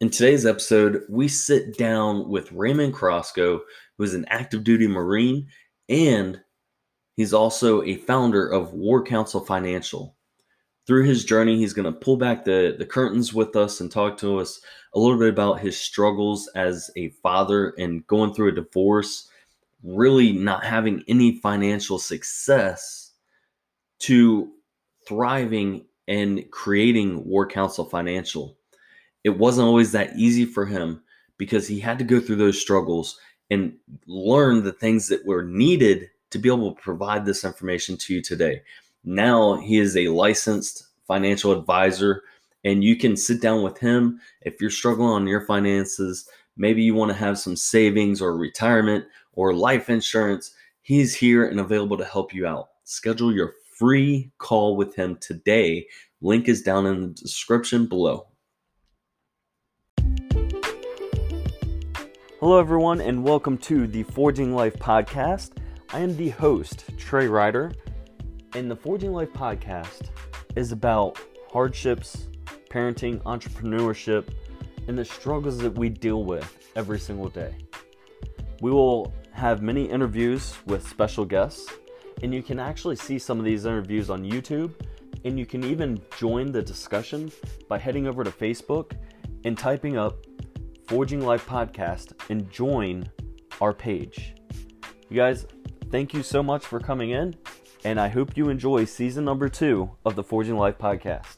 In today's episode, we sit down with Raymond Crosco, who is an active duty Marine and he's also a founder of War Council Financial. Through his journey, he's going to pull back the, the curtains with us and talk to us a little bit about his struggles as a father and going through a divorce, really not having any financial success to thriving and creating War Council Financial it wasn't always that easy for him because he had to go through those struggles and learn the things that were needed to be able to provide this information to you today. Now he is a licensed financial advisor, and you can sit down with him if you're struggling on your finances. Maybe you want to have some savings or retirement or life insurance. He's here and available to help you out. Schedule your free call with him today. Link is down in the description below. Hello, everyone, and welcome to the Forging Life podcast. I am the host, Trey Ryder, and the Forging Life podcast is about hardships, parenting, entrepreneurship, and the struggles that we deal with every single day. We will have many interviews with special guests, and you can actually see some of these interviews on YouTube, and you can even join the discussion by heading over to Facebook and typing up Forging Life Podcast and join our page. You guys, thank you so much for coming in, and I hope you enjoy season number two of the Forging Life Podcast.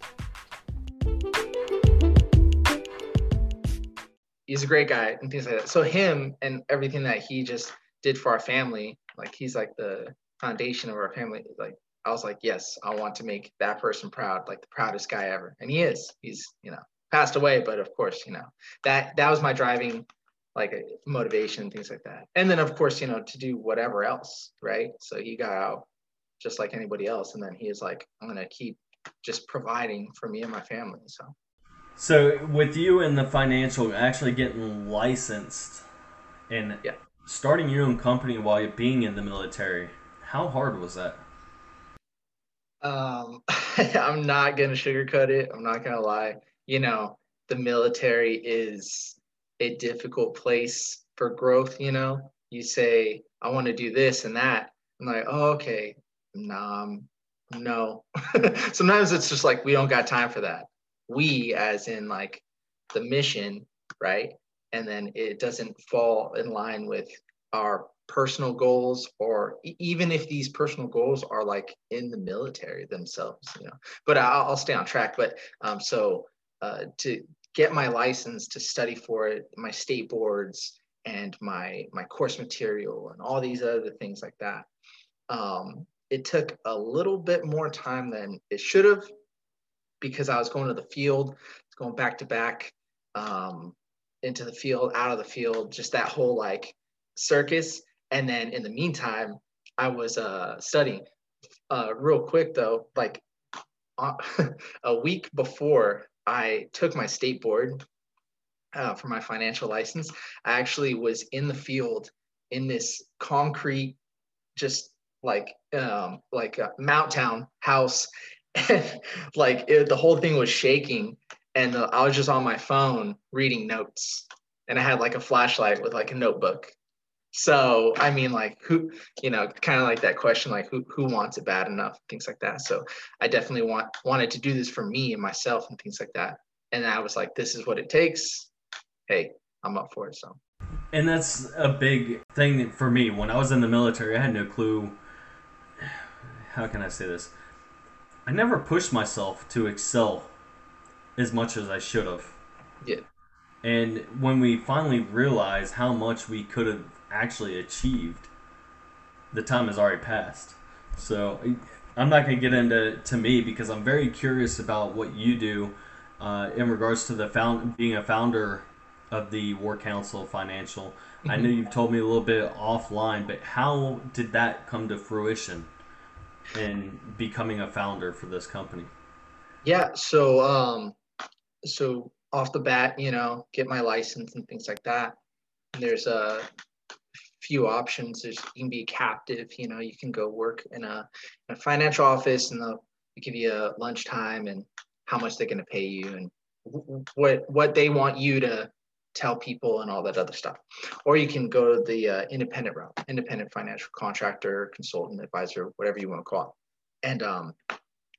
He's a great guy and things like that. So him and everything that he just did for our family, like he's like the foundation of our family. Like I was like, yes, I want to make that person proud, like the proudest guy ever. And he is. He's, you know, passed away, but of course, you know, that that was my driving like motivation, things like that. And then of course, you know, to do whatever else, right? So he got out just like anybody else. And then he is like, I'm gonna keep just providing for me and my family. So So with you and the financial actually getting licensed and yeah. starting your own company while you're being in the military, how hard was that? Um, I'm not gonna sugarcoat it. I'm not gonna lie you know, the military is a difficult place for growth, you know. You say, I want to do this and that. I'm like, oh, okay. Nah, no. Sometimes it's just like we don't got time for that. We as in like the mission, right? And then it doesn't fall in line with our personal goals or even if these personal goals are like in the military themselves you know but i'll, I'll stay on track but um so uh, to get my license to study for it, my state boards and my my course material and all these other things like that. Um, it took a little bit more time than it should have because I was going to the field, going back to back um, into the field, out of the field, just that whole like circus. And then in the meantime, I was uh, studying. Uh, real quick though, like uh, a week before I took my state board uh, for my financial license. I actually was in the field in this concrete, just like um, like a MOUT Town house, and like it, the whole thing was shaking, and the, I was just on my phone reading notes, and I had like a flashlight with like a notebook, so I mean, like who, you know, kind of like that question, like who who wants it bad enough, things like that. So I definitely want wanted to do this for me and myself and things like that. And I was like, this is what it takes. Hey, I'm up for it. So. And that's a big thing for me. When I was in the military, I had no clue. How can I say this? I never pushed myself to excel as much as I should have. Yeah. And when we finally realized how much we could have actually achieved, the time has already passed. So I'm not going to get into to me because I'm very curious about what you do uh, in regards to the found being a founder of the War Council Financial. Mm-hmm. I know you've told me a little bit offline, but how did that come to fruition in becoming a founder for this company? Yeah, so um, so off the bat, you know, get my license and things like that. There's a few options. There's you can be captive. You know, you can go work in a, in a financial office, and they'll give you a lunchtime and how much they're going to pay you, and what what they want you to tell people and all that other stuff. Or you can go to the uh, independent route, independent financial contractor, consultant, advisor, whatever you want to call it. And um,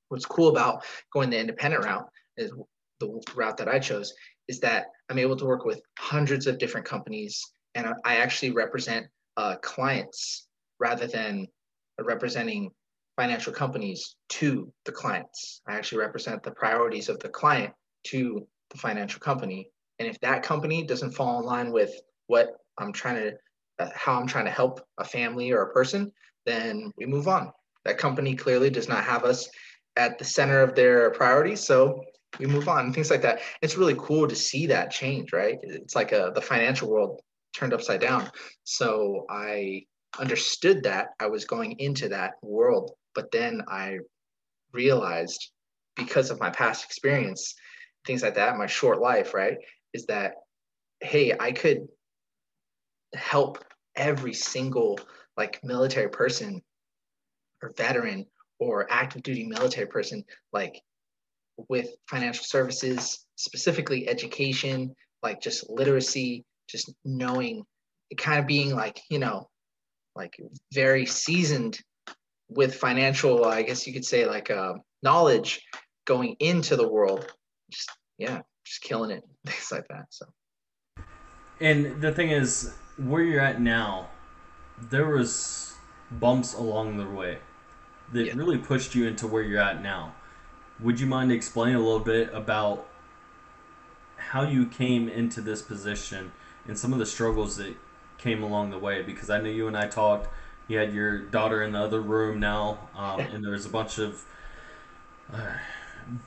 what's cool about going the independent route is the route that I chose is that I'm able to work with hundreds of different companies and I actually represent uh, clients rather than representing financial companies to the clients. I actually represent the priorities of the client to the financial company. And if that company doesn't fall in line with what I'm trying to, uh, how I'm trying to help a family or a person, then we move on. That company clearly does not have us at the center of their priorities. So we move on and things like that. It's really cool to see that change, right? It's like a, the financial world turned upside down. So I understood that I was going into that world, but then I realized because of my past experience, things like that, my short life, right, is that hey, I could help every single like military person or veteran or active duty military person like with financial services, specifically education, like just literacy, just knowing, kind of being like, you know, like very seasoned with financial, I guess you could say, like uh, knowledge going into the world. Just, yeah, just killing it, things like that. So, and the thing is, where you're at now, there was bumps along the way that yeah. really pushed you into where you're at now would you mind explaining a little bit about how you came into this position and some of the struggles that came along the way? Because I know you and I talked. You had your daughter in the other room now, um, and was a bunch of uh,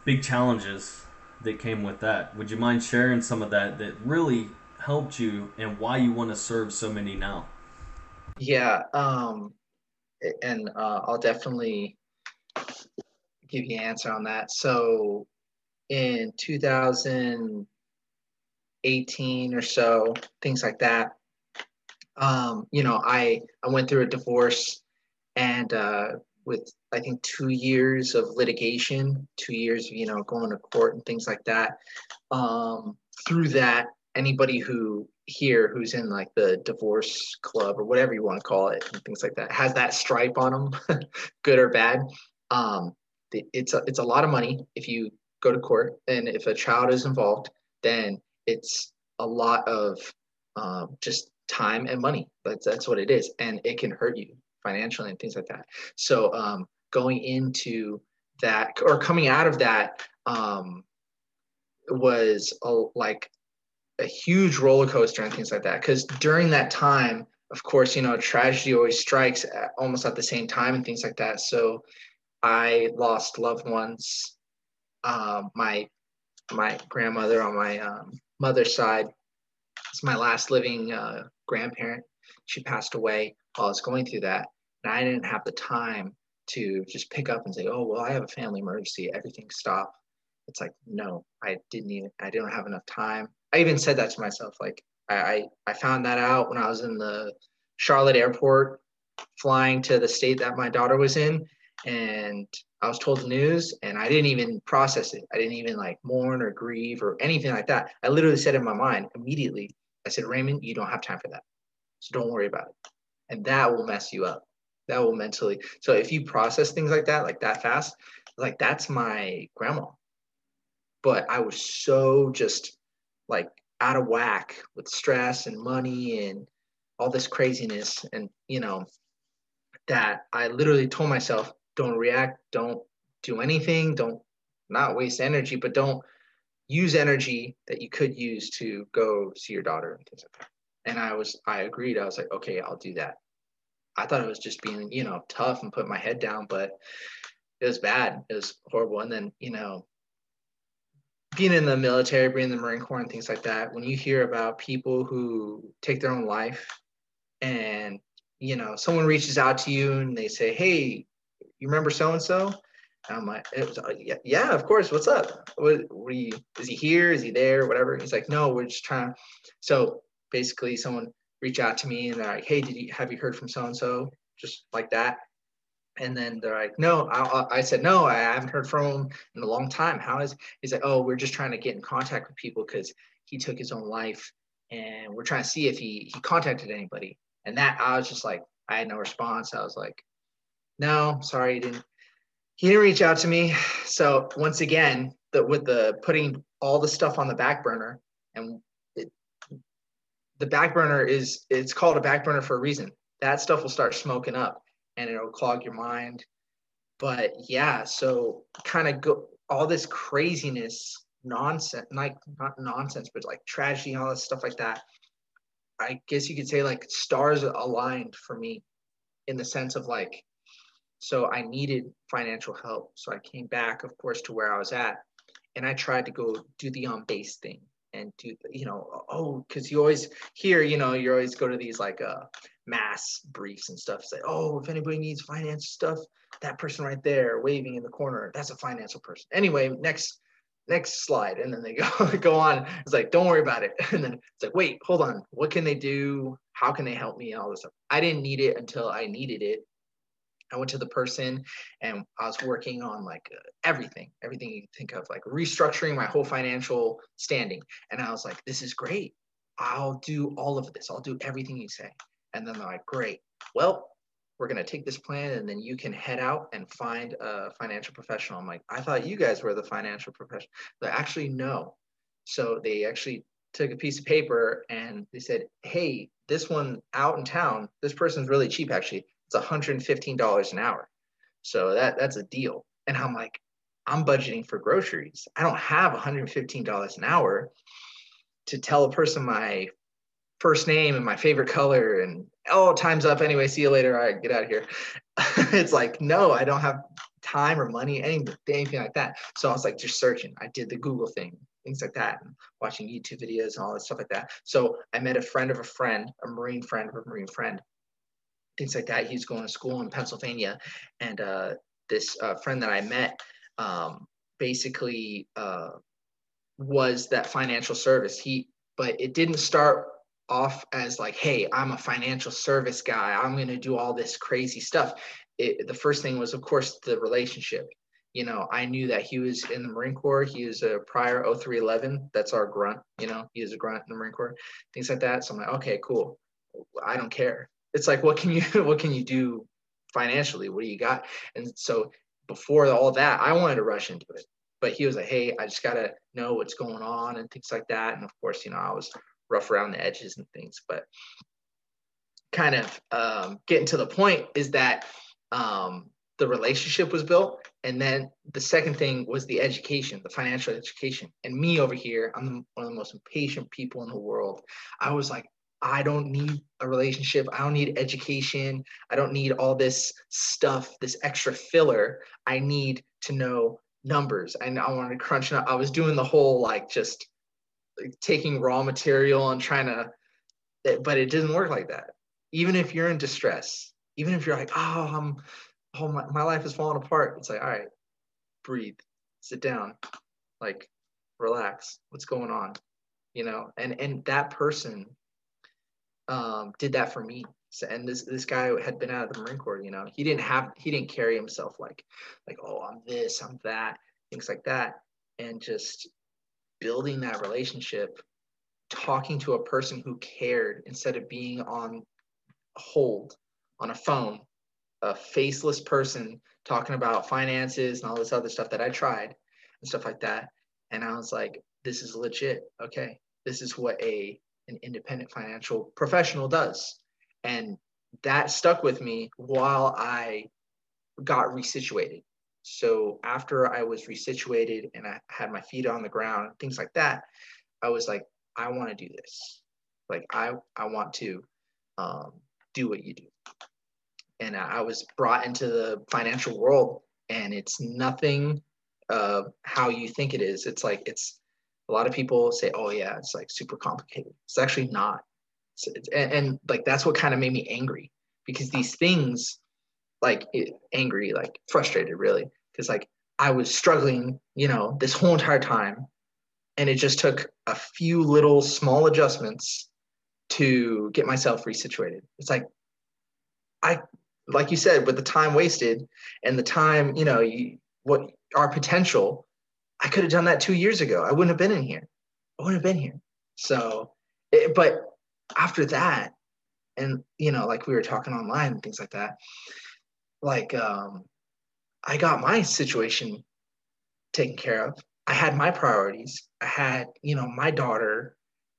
big challenges that came with that. Would you mind sharing some of that that really helped you and why you want to serve so many now? Yeah, um, and uh, I'll definitely give you an answer on that. So in 2018 or so, things like that. Um, you know, I I went through a divorce and uh, with I think two years of litigation, two years of you know going to court and things like that. Um, through that, anybody who here who's in like the divorce club or whatever you want to call it and things like that has that stripe on them, good or bad. Um, it's a, it's a lot of money if you go to court and if a child is involved then it's a lot of um, just time and money. That's that's what it is. And it can hurt you financially and things like that. So um, going into that or coming out of that um, was a, like a huge roller coaster and things like that. Because during that time of course you know tragedy always strikes at, almost at the same time and things like that. So I lost loved ones. Um, my my grandmother on my um, mother's side it's my last living uh, grandparent. She passed away while I was going through that, and I didn't have the time to just pick up and say, "Oh, well, I have a family emergency. Everything stop." It's like, no, I didn't even. I didn't have enough time. I even said that to myself. Like, I I, I found that out when I was in the Charlotte airport, flying to the state that my daughter was in, and I was told the news and I didn't even process it. I didn't even like mourn or grieve or anything like that. I literally said in my mind immediately, I said, Raymond, you don't have time for that. So don't worry about it. And that will mess you up. That will mentally. So if you process things like that, like that fast, like that's my grandma. But I was so just like out of whack with stress and money and all this craziness. And, you know, that I literally told myself, don't react, don't do anything, don't not waste energy, but don't use energy that you could use to go see your daughter and things like that. And I was, I agreed. I was like, okay, I'll do that. I thought it was just being, you know, tough and put my head down, but it was bad. It was horrible. And then, you know, being in the military, being in the Marine Corps and things like that, when you hear about people who take their own life and, you know, someone reaches out to you and they say, hey, you remember so and so? I'm like, was, uh, yeah, yeah, of course. What's up? What, what you, is he here? Is he there? Whatever. He's like, no, we're just trying. So basically, someone reach out to me and they're like, hey, did you have you heard from so and so? Just like that. And then they're like, no, I, I said, no, I haven't heard from him in a long time. How is, he's like, oh, we're just trying to get in contact with people because he took his own life and we're trying to see if he, he contacted anybody. And that, I was just like, I had no response. I was like, no, sorry, he didn't, he didn't reach out to me. So once again, the, with the putting all the stuff on the back burner and it, the back burner is, it's called a back burner for a reason. That stuff will start smoking up and it'll clog your mind. But yeah, so kind of go all this craziness, nonsense, like not nonsense, but like tragedy, and all this stuff like that. I guess you could say like stars aligned for me in the sense of like, so I needed financial help. So I came back, of course, to where I was at and I tried to go do the on base thing and do, you know, oh, because you always hear, you know, you always go to these like uh mass briefs and stuff. Say oh if anybody needs finance stuff that person right there waving in the corner that's a financial person. Anyway next next slide. And then they go go on. It's like don't worry about it. And then it's like wait hold on. What can they do? How can they help me? All this stuff. I didn't need it until i needed it i went to the person and i was working on like everything everything you think of like restructuring my whole financial standing and i was like this is great i'll do all of this i'll do everything you say and then they're like, great. Well, we're going to take this plan and then you can head out and find a financial professional. I'm like, I thought you guys were the financial professional. They actually, no. So they actually took a piece of paper and they said, hey, this one out in town, this person's really cheap actually. It's $115 an hour. So that that's a deal. And I'm like, I'm budgeting for groceries. I don't have $115 an hour to tell a person my first name and my favorite color and oh time's up anyway see you later all right get out of here it's like no i don't have time or money anything, anything like that so i was like just searching i did the google thing things like that and watching youtube videos and all that stuff like that so i met a friend of a friend a marine friend of a marine friend things like that he's going to school in pennsylvania and uh, this uh, friend that i met um, basically uh, was that financial service he but it didn't start off as like, hey, I'm a financial service guy. I'm going to do all this crazy stuff. It, the first thing was, of course, the relationship. You know, I knew that he was in the Marine Corps. He was a prior 0311. That's our grunt. You know, he is a grunt in the Marine Corps, things like that. So I'm like, okay, cool. I don't care. It's like, what can you, what can you do financially? What do you got? And so before all that, I wanted to rush into it but he was like, "Hey, I just gotta know what's going on and things like that." And of course, you know, I was rough around the edges and things. But kind of um, getting to the point is that um, the relationship was built. And then the second thing was the education, the financial education. And me over here, I'm one of the most impatient people in the world. I was like, I don't need a relationship. I don't need education. I don't need all this stuff, this extra filler. I need to know numbers. And I wanted to crunch. I was doing the whole like just like, taking raw material and trying to but it doesn't work like that even if you're in distress even if you're like oh i'm oh my, my life is falling apart it's like all right breathe sit down like relax what's going on you know and and that person um did that for me so, and this this guy had been out of the marine corps you know he didn't have he didn't carry himself like like oh i'm this i'm that things like that and just building that relationship, talking to a person who cared instead of being on hold on a phone, a faceless person talking about finances and all this other stuff that I tried and stuff like that. And I was like, this is legit. Okay. This is what a an independent financial professional does. And that stuck with me while I got resituated. So after I was resituated and I had my feet on the ground, things like that, I was like, I want to do this. Like I I want to um, do what you do. And I was brought into the financial world, and it's nothing how you think it is. It's like it's a lot of people say, "Oh yeah, it's like super complicated." It's actually not. It's, it's, and, and like that's what kind of made me angry because these things like it, angry, like frustrated, really, because like I was struggling, you know, this whole entire time, and it just took a few little small adjustments to get myself resituated. It's like I like you said, with the time wasted and the time, you know, you, what our potential, I could have done that two years ago. I wouldn't have been in here. I wouldn't have been here. So, it, but after that, and you know, like we were talking online and things like that, like um, I got my situation taken care of. I had my priorities. I had, you know, my daughter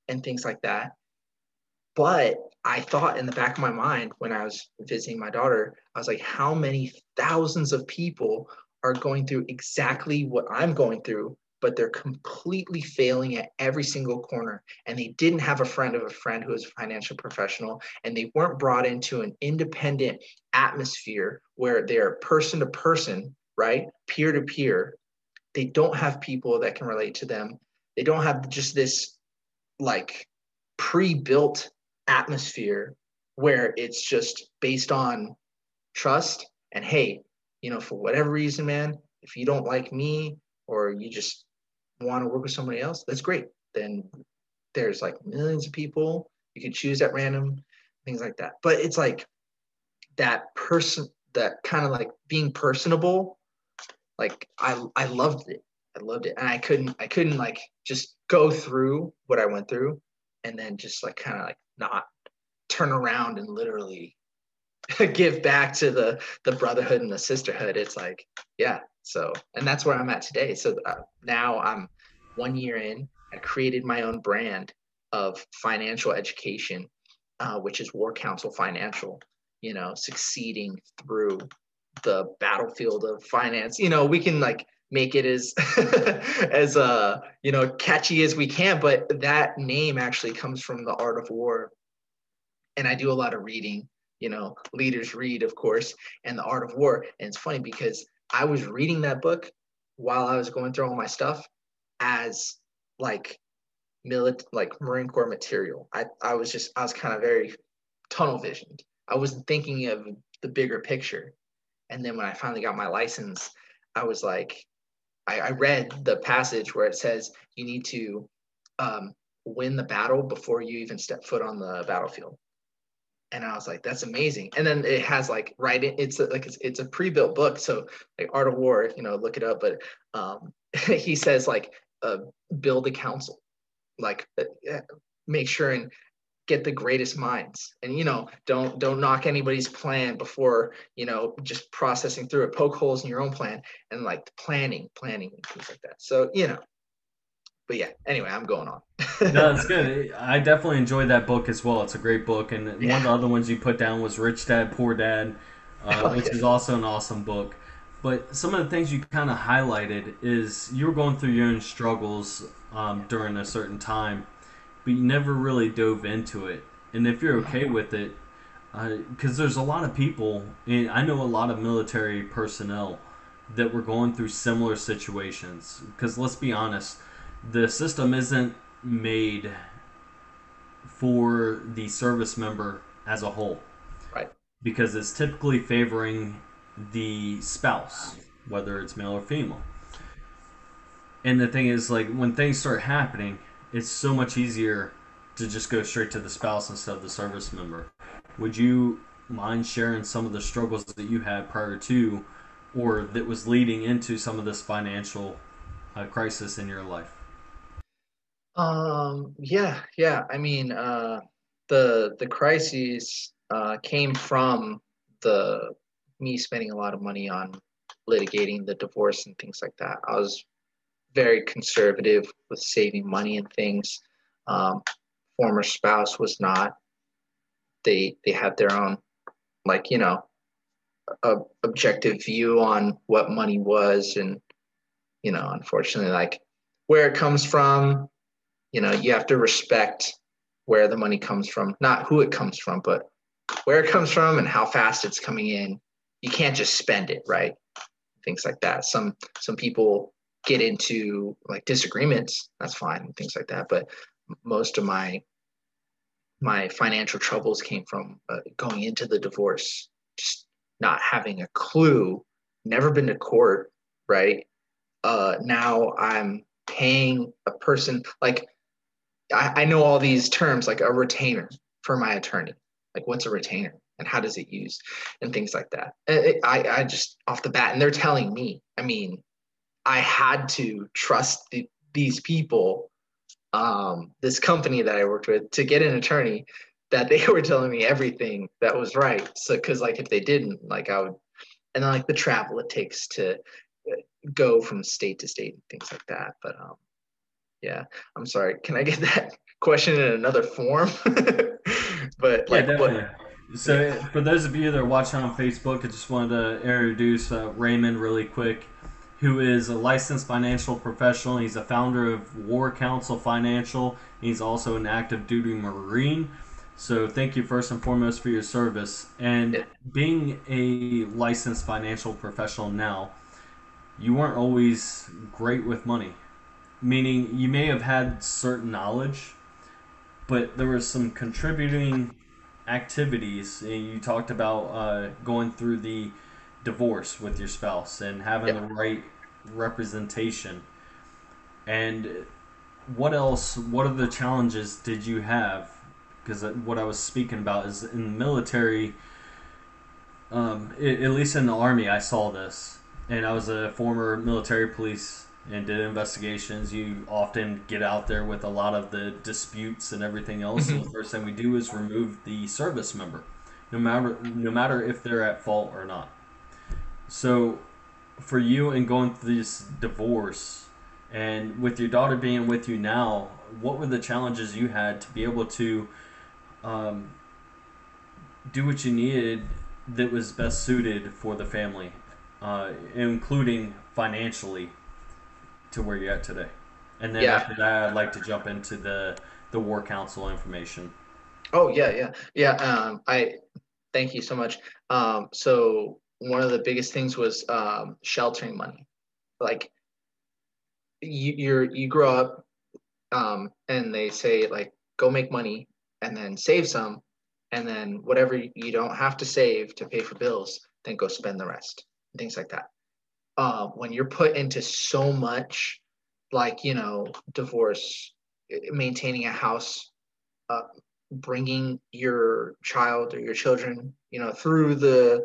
and things like that. But I thought in the back of my mind when I was visiting my daughter, I was like, how many thousands of people are going through exactly what I'm going through, but they're completely failing at every single corner. And they didn't have a friend of a friend who was a financial professional, and they weren't brought into an independent atmosphere where they're person to person, right? Peer to peer. They don't have people that can relate to them. They don't have just this like pre built atmosphere where it's just based on trust and hey, you know, for whatever reason, man, if you don't like me or you just want to work with somebody else, that's great. Then there's like millions of people you can choose at random, things like that. But it's like that person, that kind of like being personable. Like I, I loved it. I loved it, and I couldn't, I couldn't like just go through what I went through, and then just like kind of like not turn around and literally give back to the the brotherhood and the sisterhood it's like yeah so and that's where i'm at today. So uh, now i'm one year in i created my own brand of financial education uh, which is war council financial you know succeeding through the battlefield of finance. You know we can like make it as as uh you know catchy as we can but that name actually comes from the art of war. And I do a lot of reading, you know, leaders read, of course, and the art of war. And it's funny because I was reading that book while I was going through all my stuff as like milit like Marine Corps material. I, I was just I was kind of very tunnel visioned. I wasn't thinking of the bigger picture. And then when I finally got my license, I was like, I, I read the passage where it says you need to um, win the battle before you even step foot on the battlefield and I was like, that's amazing. And then it has like right it's a, like it's, it's a pre-built book. So like Art of War, you know, look it up. But um, he says like uh, build a council, like uh, make sure and get the greatest minds. And you know, don't don't knock anybody's plan before you know just processing through it. Poke holes in your own plan and like planning, planning and things like that. So you know, but yeah, anyway, I'm going on. no, it's good. I definitely enjoyed that book as well. It's a great book, and yeah. one of the other ones you put down was Rich Dad Poor Dad, uh, oh, which yeah. is also an awesome book. But some of the things you kind of highlighted is you were going through your own struggles um, during a certain time, but you never really dove into it. And if you're okay with it, because uh, there's a lot of people, and I know a lot of military personnel that were going through similar situations. Because let's be honest the system isn't made for the service member as a whole. Right. Because it's typically favoring the spouse, whether it's male or female. And the thing is, like, when things start happening, it's so much easier to just go straight to the spouse instead of the service member. Would you mind sharing some of the struggles that you had prior to, or that was leading into some of this financial uh, crisis in your life? Um, yeah, yeah. I mean, uh, the the crises uh, came from the me spending a lot of money on litigating the divorce and things like that. I was very conservative with saving money and things. Um, former spouse was not. They they had their own, like you know, a, objective view on what money was, and you know, unfortunately, like where it comes from, you know you have to respect where the money comes from not who it comes from but where it comes from and how fast it's coming in. You can't just spend it right? Things like that. Some some people get into like disagreements that's fine things like that but most of my my financial troubles came from uh, going into the divorce just not having a clue never been to court right? Uh now i'm paying a person like I, I know all these terms like a retainer for my attorney. Like, what's a retainer? and how does it use and things like that. I, I just off the bat, and they're telling me. I mean, I had to trust the, these people, um, this company that I worked with, to get an attorney that they were telling me everything that was right. So, because like if they didn't, like I would, and then like the travel it takes to uh, go from state to state and things like that. But um, yeah, I'm sorry. Can I get that question in another form? but like, yeah, definitely. What, so, for those of you that are watching on Facebook, I just wanted to introduce uh, Raymond really quick, who is a licensed financial professional. He's a founder of War Council Financial. He's also an active duty Marine. So, thank you first and foremost for your service. And being a licensed financial professional now, you weren't always great with money, meaning you may have had certain knowledge, but there was some contributing activities. And you talked about uh, going through the divorce with your spouse and having yep. the right representation. And what else? What are the challenges did you have? Because what I was speaking about is in the military. Um, at least in the army, I saw this, and I was a former military police and did investigations, you often get out there with a lot of the disputes and everything else. and the first thing we do is remove the service member, no matter no matter if they're at fault or not. So, for you and going through this divorce, and with your daughter being with you now, what were the challenges you had to be able to um, do what you needed that was best suited for the family, uh, including financially? To where you're at today. And then yeah. after that, I'd like to jump into the the War Council information. Oh yeah, yeah, yeah. Um, I thank you so much. Um, so one of the biggest things was um, sheltering money. Like you, you're you grow up, um, and they say like go make money and then save some, and then whatever you don't have to save to pay for bills, then go spend the rest. Things like that uh, when you're put into so much, like you know, divorce, maintaining a house, uh, bringing your child or your children, you know, through the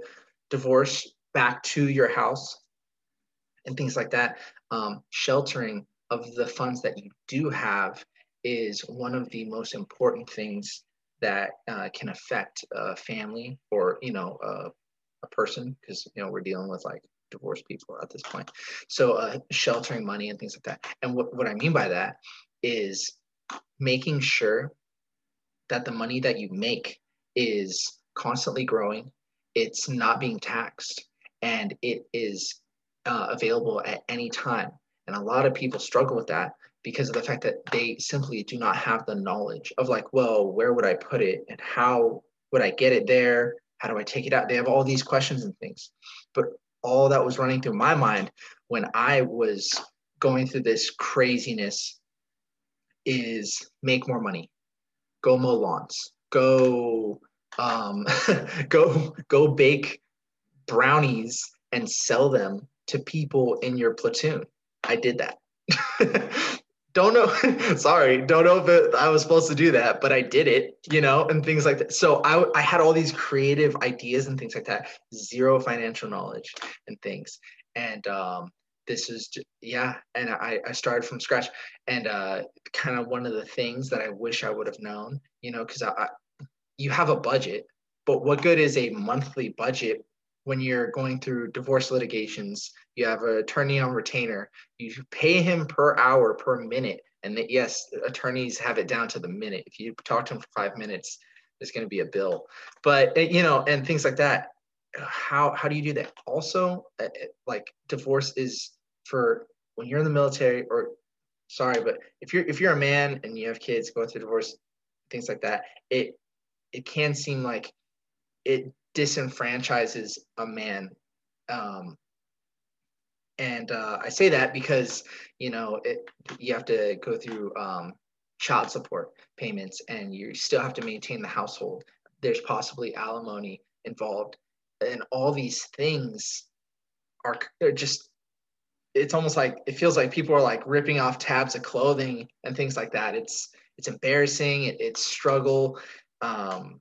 divorce back to your house, and things like that. Um, sheltering of the funds that you do have is one of the most important things that uh, can affect a family or you know uh, a person because you know we're dealing with like divorced people at this point. So uh, sheltering money and things like that. And what, what I mean by that is making sure that the money that you make is constantly growing, it's not being taxed, and it is uh, available at any time. And a lot of people struggle with that because of the fact that they simply do not have the knowledge of like, well, where would I put it and how would I get it there? How do I take it out? They have all these questions and things. But all that was running through my mind when I was going through this craziness is make more money, go mow lawns, go um, go go bake brownies and sell them to people in your platoon. I did that. don't know sorry don't know if it, i was supposed to do that but i did it you know and things like that. So I, I had all these creative ideas and things like that zero financial knowledge and things. And um, this is yeah and I, I started from scratch. And uh, kind of one of the things that i wish i would have known you know because I, I you have a budget but what good is a monthly budget when you're going through divorce litigations, you have an attorney on retainer, you pay him per hour, per minute. And that, yes, attorneys have it down to the minute. If you talk to him for five minutes, there's going to be a bill. But, eh, you know, and things like that. How, how do you do that? Also, eh, eh, like divorce is for when you're in the military or sorry, but if you're, if you're a man and you have kids going through divorce, things like that, it, it can seem like it disenfranchises a man. Um, and uh, I say that because you know it, you have to go through um, child support payments, and you still have to maintain the household. There's possibly alimony involved, and all these things are they're just. It's almost like it feels like people are like ripping off tabs of clothing and things like that. It's it's embarrassing. It, it's struggle. Um,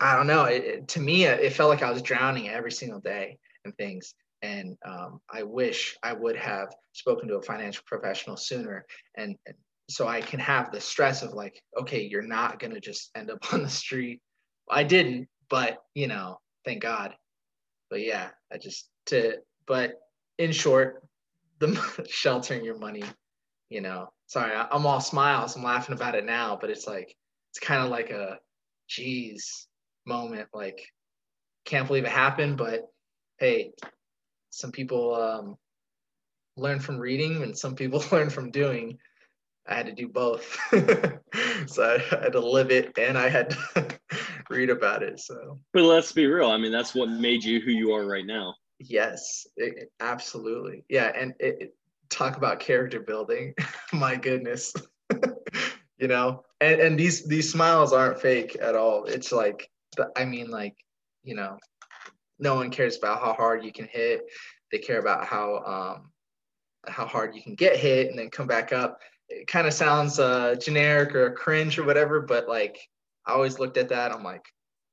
I don't know. It, it, to me, it felt like I was drowning every single day and things. And um, I wish I would have spoken to a financial professional sooner. And, and so I can have the stress of like, okay, you're not going to just end up on the street. I didn't, but you know, thank God. But yeah, I just to, but in short, the sheltering your money, you know, sorry, I, I'm all smiles. I'm laughing about it now, but it's like, it's kind of like a, geez, moment. Like, can't believe it happened, but hey, some people um, learn from reading and some people learn from doing. I had to do both. so I had to live it and I had to read about it. So, but let's be real. I mean, that's what made you who you are right now. Yes, it, absolutely. Yeah. And it, it, talk about character building. My goodness. you know, and, and these, these smiles aren't fake at all. It's like, I mean, like, you know, no one cares about how hard you can hit. They care about how, um, how hard you can get hit and then come back up it kind of sounds uh, generic or cringe or whatever, but like I always looked at that. I'm like,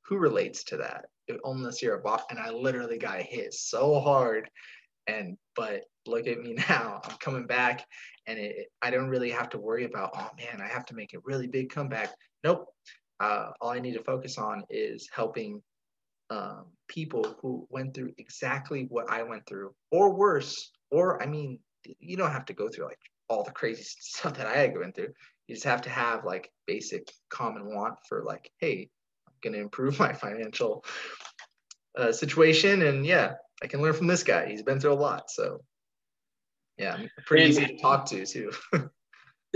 who relates to that? Unless you're a bot, and I literally got hit so hard, and but look at me now. I'm coming back, and it, I don't really have to worry about. Oh man, I have to make a really big comeback. Nope. Uh, all I need to focus on is helping um, people who went through exactly what I went through, or worse. Or I mean, you don't have to go through like all the crazy stuff that I went through. You just have to have like basic common want for like, hey, I'm gonna improve my financial uh, situation, and yeah, I can learn from this guy. He's been through a lot, so yeah, pretty easy to talk to too.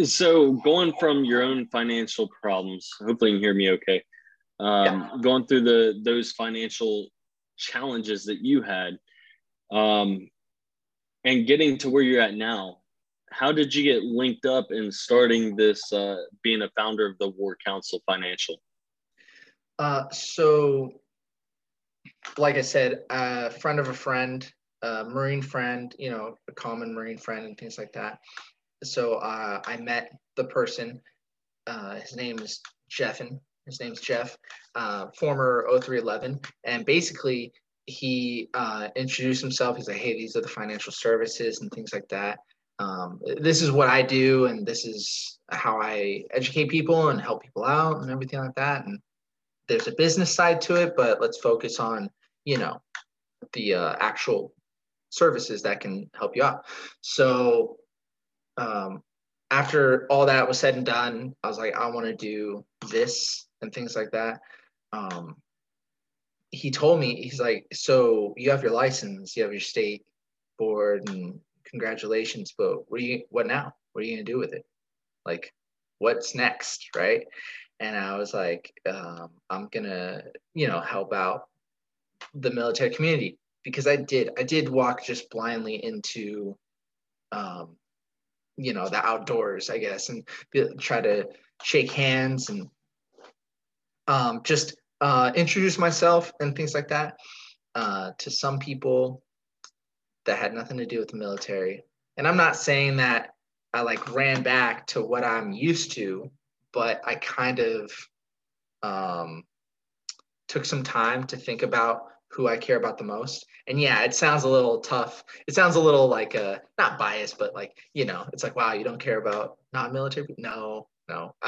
so going from your own financial problems, hopefully you can hear me okay. Um, yeah. Going through the those financial challenges that you had, um, and getting to where you're at now, how did you get linked up in starting this, uh, being a founder of the War Council Financial? Uh, so, like I said, a friend of a friend, a Marine friend, you know, a common Marine friend, and things like that. So uh, I met the person. Uh, his name is Jeffin. His name's Jeff, uh, former 0311, and basically he uh, introduced himself. He's like, "Hey, these are the financial services and things like that." um, this is what I do, and this is how I educate people and help people out and everything like that. And there's a business side to it, but let's focus on, you know, the uh, actual services that can help you out. So um, after all that was said and done, I was like, I want to do this and things like that. Um, he told me, he's like, so you have your license, you have your state board and congratulations, but what are you, what now? What are you going to do with it? Like, what's next? Right. And I was like, um, I'm to, you know, help out the military community because I did, I did walk just blindly into, um, you know, the outdoors, I guess, and try to shake hands and um, just uh, introduce myself and things like that uh, to some people that had nothing to do with the military. And I'm not saying that I like ran back to what I'm used to, but I kind of um, took some time to think about who I care about the most. And yeah, it sounds a little tough. It sounds a little like uh not biased, but like, you know, it's like, wow, you don't care about non-military? No, no.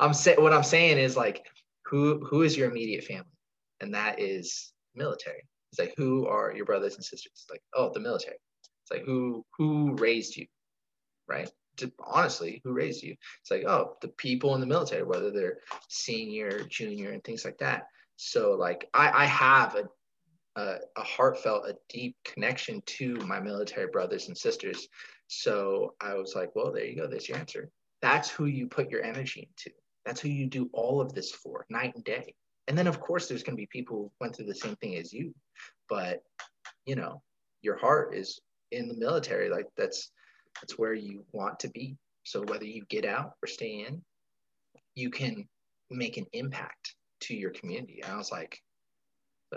I'm saying what I'm saying is like who who is your immediate family? And that is military. It's like, who are your brothers and sisters? It's like, oh, the military. It's like, who who raised you, right? To, honestly, who raised you? It's like, oh, the people in the military, whether they're senior, junior, and things like that. So, like, I, I have a, a, a heartfelt, a deep connection to my military brothers and sisters. So I was like, well, there you go. There's your answer. That's who you put your energy into. That's who you do all of this for, night and day. And then, of course, there's going to be people who went through the same thing as you, but you know, your heart is in the military. Like that's that's where you want to be. So whether you get out or stay in, you can make an impact to your community. And I was like,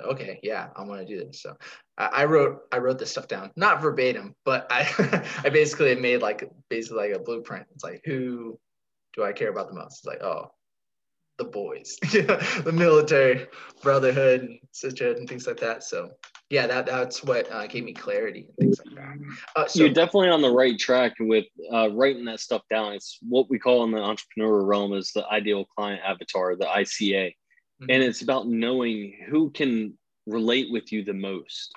okay, yeah, I want to do this. So I, I, wrote I wrote this stuff down, not verbatim, but I I basically made like basically like a blueprint. It's like who do I care about the most? It's like oh, the boys, the military brotherhood and sisterhood and things like that. So yeah, that that's what uh, gave me clarity and things like that. Uh, so, You're definitely on the right track with uh, writing that stuff down. It's what we call in the entrepreneur realm is the ideal client avatar, the ICA, mm-hmm. and it's about knowing who can relate with you the most.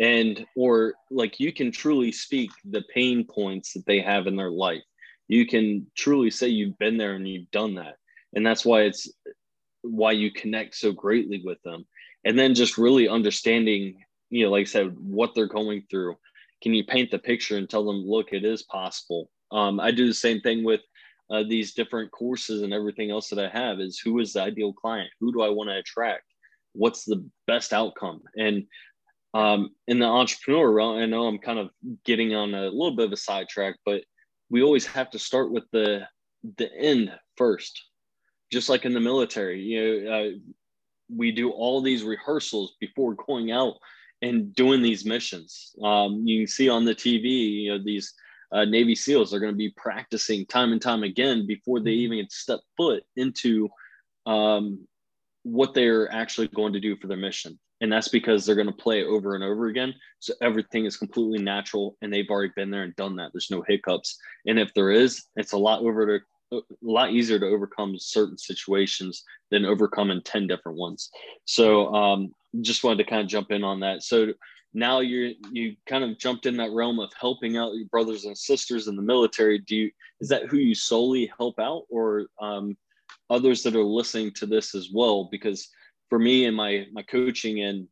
And or like you can truly speak the pain points that they have in their life. You can truly say you've been there and you've done that. And that's why it's why you connect so greatly with them. And then just really understanding you know like i said what they're going through. Can you paint the picture and tell them look it is possible. Um, i do the same thing with uh, these different courses and everything else that i have is who is the ideal client? Who do i want to attract? What's the best outcome? And um, in the entrepreneur realm i know i'm kind of getting on a little bit of a sidetrack but we always have to start with the the end first. Just like in the military you know uh, we do all these rehearsals before going out and doing these missions. Um, you can see on the tv you know these uh, navy seals are going to be practicing time and time again before they mm-hmm. even step foot into um, what they're actually going to do for their mission. And that's because they're going to play over and over again. So everything is completely natural and they've already been there and done that. There's no hiccups. And if there is it's a lot over to a lot easier to overcome certain situations than overcoming 10 different ones. So um, just wanted to kind of jump in on that. So now you're you kind of jumped in that realm of helping out your brothers and sisters in the military. Do you is that who you solely help out or um, others that are listening to this as well? Because for me and my my coaching and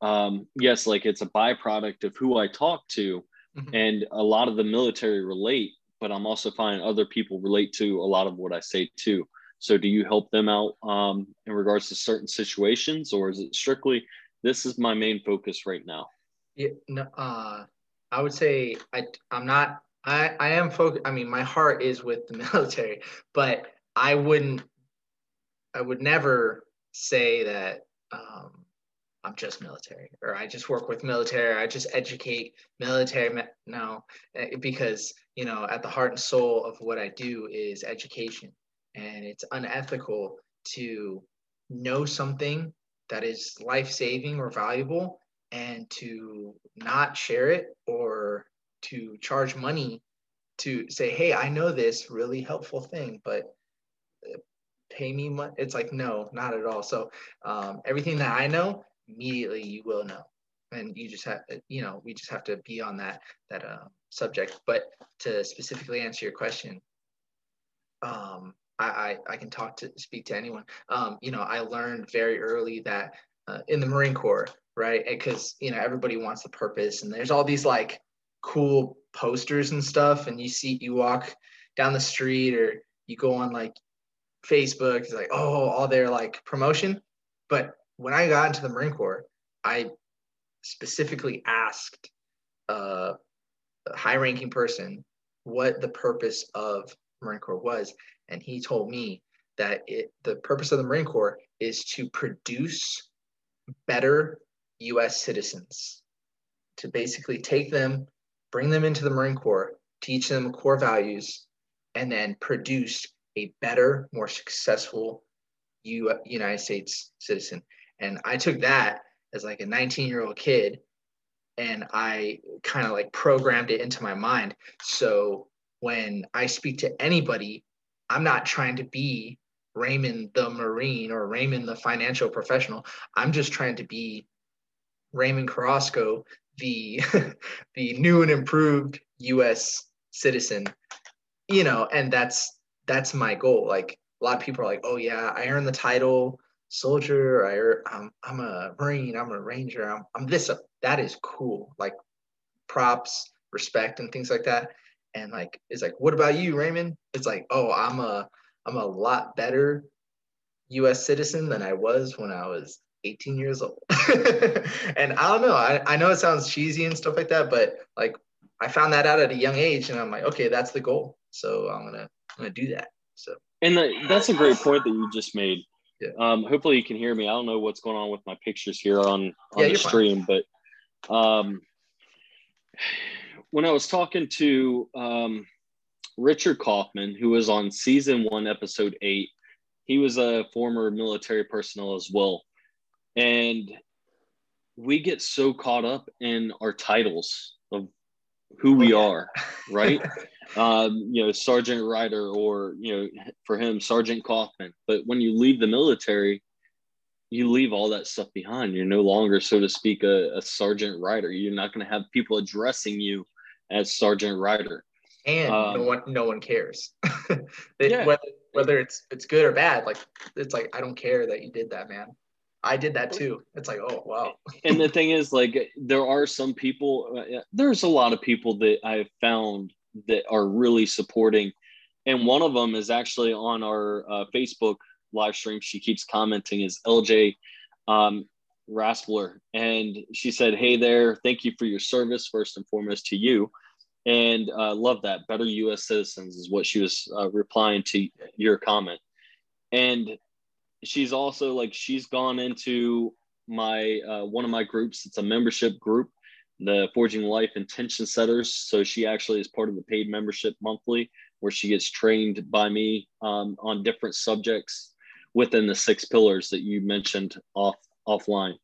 um, yes like it's a byproduct of who i talk to mm-hmm. and a lot of the military relate but i'm also finding other people relate to a lot of what i say too. So do you help them out um, in regards to certain situations or is it strictly this is my main focus right now yeah no, uh, i would say i i'm not i i am focused i mean my heart is with the military but i wouldn't i would never say that um, I'm just military or I just work with military. I just educate military. No, eh, because you know at the heart and soul of what I do is education, and it's unethical to know something that is life saving or valuable and to not share it or to charge money to say, hey, I know this really helpful thing, but pay me money. It's like, no, not at all. So um, everything that I know, immediately you will know. And you just have, you know, we just have to be on that, that uh, subject. But to specifically answer your question, um, I, I, I can talk to speak to anyone. Um, you know, I learned very early that uh, in the Marine Corps, right? Because you know everybody wants the purpose, and there's all these like cool posters and stuff, and you see you walk down the street or you go on like Facebook is like, oh, all their like promotion. But when I got into the Marine Corps, I specifically asked a high ranking person what the purpose of Marine Corps was. And he told me that it, the purpose of the Marine Corps is to produce better US citizens, to basically take them, bring them into the Marine Corps, teach them core values, and then produce a better, more successful U- United States citizen. And I took that as like a 19 year old kid and I kind of like programmed it into my mind. So when I speak to anybody, I'm not trying to be Raymond the Marine or Raymond the financial professional. I'm just trying to be Raymond Carrasco, the the new and improved US citizen. You know, and that's that's my goal. Like a lot of people are like, oh yeah, I earned the title soldier. I I'm I'm a marine. I'm a ranger. I'm I'm this. Uh, that is cool. Like props, respect, and things like that. And like it's like, what about you, Raymond? It's like, oh, I'm a I'm a lot better U.S. citizen than I was when I was 18 years old. and I don't know. I, I know it sounds cheesy and stuff like that, but like I found that out at a young age, and I'm like, okay, that's the goal. So I'm gonna I'm gonna do that. So and the, that's a great point that you just made. Yeah. Um, hopefully you can hear me. I don't know what's going on with my pictures here on on yeah, the stream, fine. but um, when I was talking to um, Richard Kaufman, who was on season one, episode eight, he was a former military personnel as well. And we get so caught up in our titles of who we oh, are, right? um, you know, Sergeant Ryder, or you know, for him, Sergeant Kaufman. But when you leave the military, you leave all that stuff behind. You're no longer, so to speak, a, a Sergeant Ryder. You're not going to have people addressing you as Sergeant Ryder. And um, no one, no one cares. yeah. whether, whether it's it's good or bad, like it's like I don't care that you did that, man. I did that too. It's like, oh wow. and the thing is, like, there are some people. Uh, there's a lot of people that I've found that are really supporting, and one of them is actually on our uh, Facebook live stream. She keeps commenting is LJ um, Raspler, and she said, "Hey there, thank you for your service first and foremost to you." And uh, love that. Better U.S. citizens is what she was uh, replying to your comment. And she's also like she's gone into my uh, one of my groups. It's a membership group, the Forging Life Intention Setters. So she actually is part of the paid membership monthly, where she gets trained by me um, on different subjects within the six pillars that you mentioned off offline.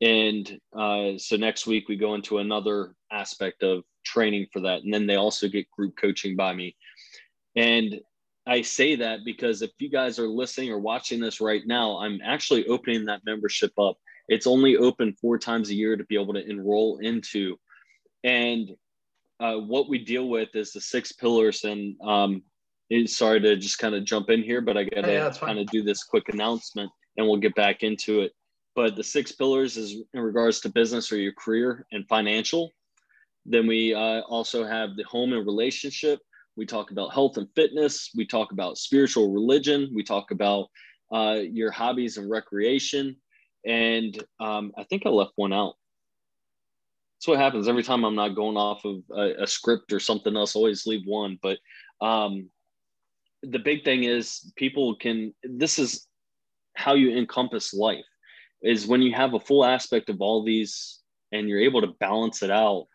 And uh, so next week we go into another aspect of training for that, and then they also get group coaching by me. And I say that because if you guys are listening or watching this right now, I'm actually opening that membership up. It's only open four times a year to be able to enroll into. And uh, what we deal with is the six pillars. And um, sorry to just kind of jump in here, but I got to yeah, kind of do this quick announcement and we'll get back into it. But the six pillars is in regards to business or your career and financial. Then we uh, also have the home and relationship we talk about health and fitness. We talk about spiritual religion. We talk about uh, your hobbies and recreation. And um, I think I left one out. That's what happens every time I'm not going off of a, a script or something else. Always leave one. But um, the big thing is people can, this is how you encompass life, is when you have a full aspect of all these and you're able to balance it out.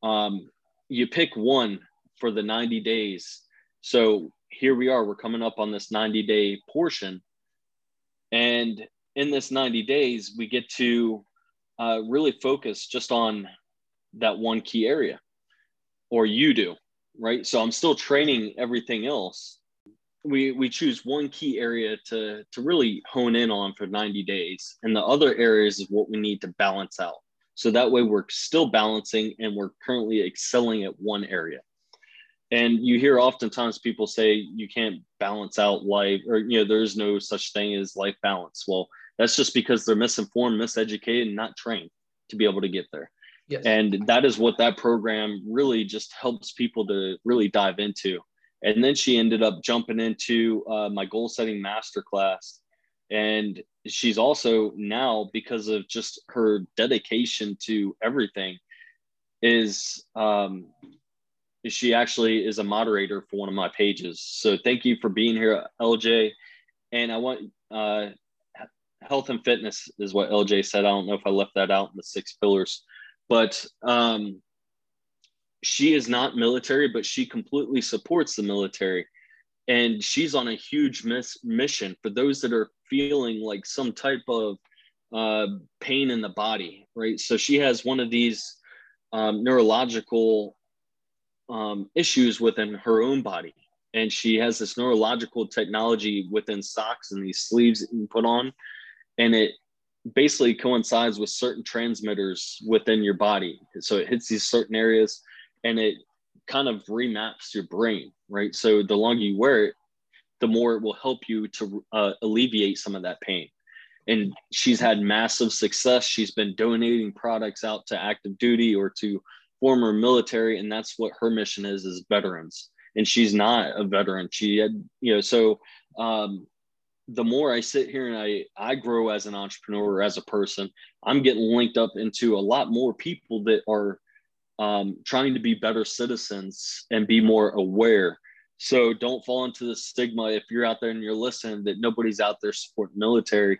Um, you pick one for the 90 days. So here we are, we're coming up on this 90 day portion. And in this 90 days, we get to uh, really focus just on that one key area, or you do, right? So I'm still training everything else. We, we choose one key area to, to really hone in on for 90 days. And the other areas is what we need to balance out. So that way we're still balancing and we're currently excelling at one area and you hear oftentimes people say you can't balance out life or you know there's no such thing as life balance. Well that's just because they're misinformed miseducated and not trained to be able to get there. Yes. and that is what that program really just helps people to really dive into. And then she ended up jumping into uh, my goal setting masterclass. And she's also now because of just her dedication to everything is um, she actually is a moderator for one of my pages. So thank you for being here, LJ. And I want uh, health and fitness is what LJ said. I don't know if I left that out in the six pillars, but um, she is not military, but she completely supports the military. And she's on a huge miss- mission for those that are feeling like some type of uh, pain in the body, right? So she has one of these um, neurological um, issues within her own body. And she has this neurological technology within socks and these sleeves that you put on. And it basically coincides with certain transmitters within your body. So it hits these certain areas and it kind of remaps your brain, right? So the longer you wear it, the more it will help you to uh, alleviate some of that pain. And she's had massive success. She's been donating products out to active duty or to former military and that's what her mission is is veterans. And she's not a veteran. She had you know so um, the more i sit here and i i grow as an entrepreneur as a person i'm getting linked up into a lot more people that are um, trying to be better citizens and be more aware. So don't fall into the stigma if you're out there and you're listening that nobody's out there supporting military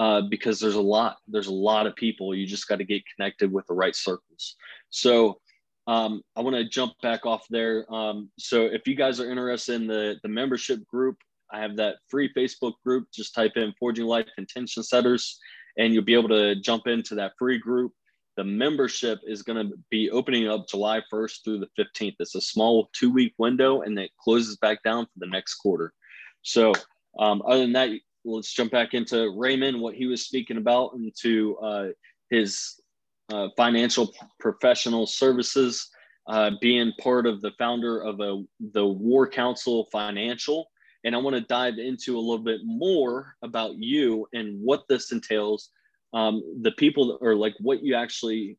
uh, because there's a lot there's a lot of people. You just got to get connected with the right circles. So um, i want to jump back off there um, so if you guys are interested in the the membership group I have that free Facebook group. Just type in Forging Life Intention Setters, and you'll be able to jump into that free group. The membership is going to be opening up July 1st through the 15th. It's a small two week window, and it closes back down for the next quarter. So, um, other than that, let's jump back into Raymond, what he was speaking about, into uh, his uh, financial professional services, uh, being part of the founder of a, the War Council Financial. And I want to dive into a little bit more about you and what this entails, um, the people or like what you actually,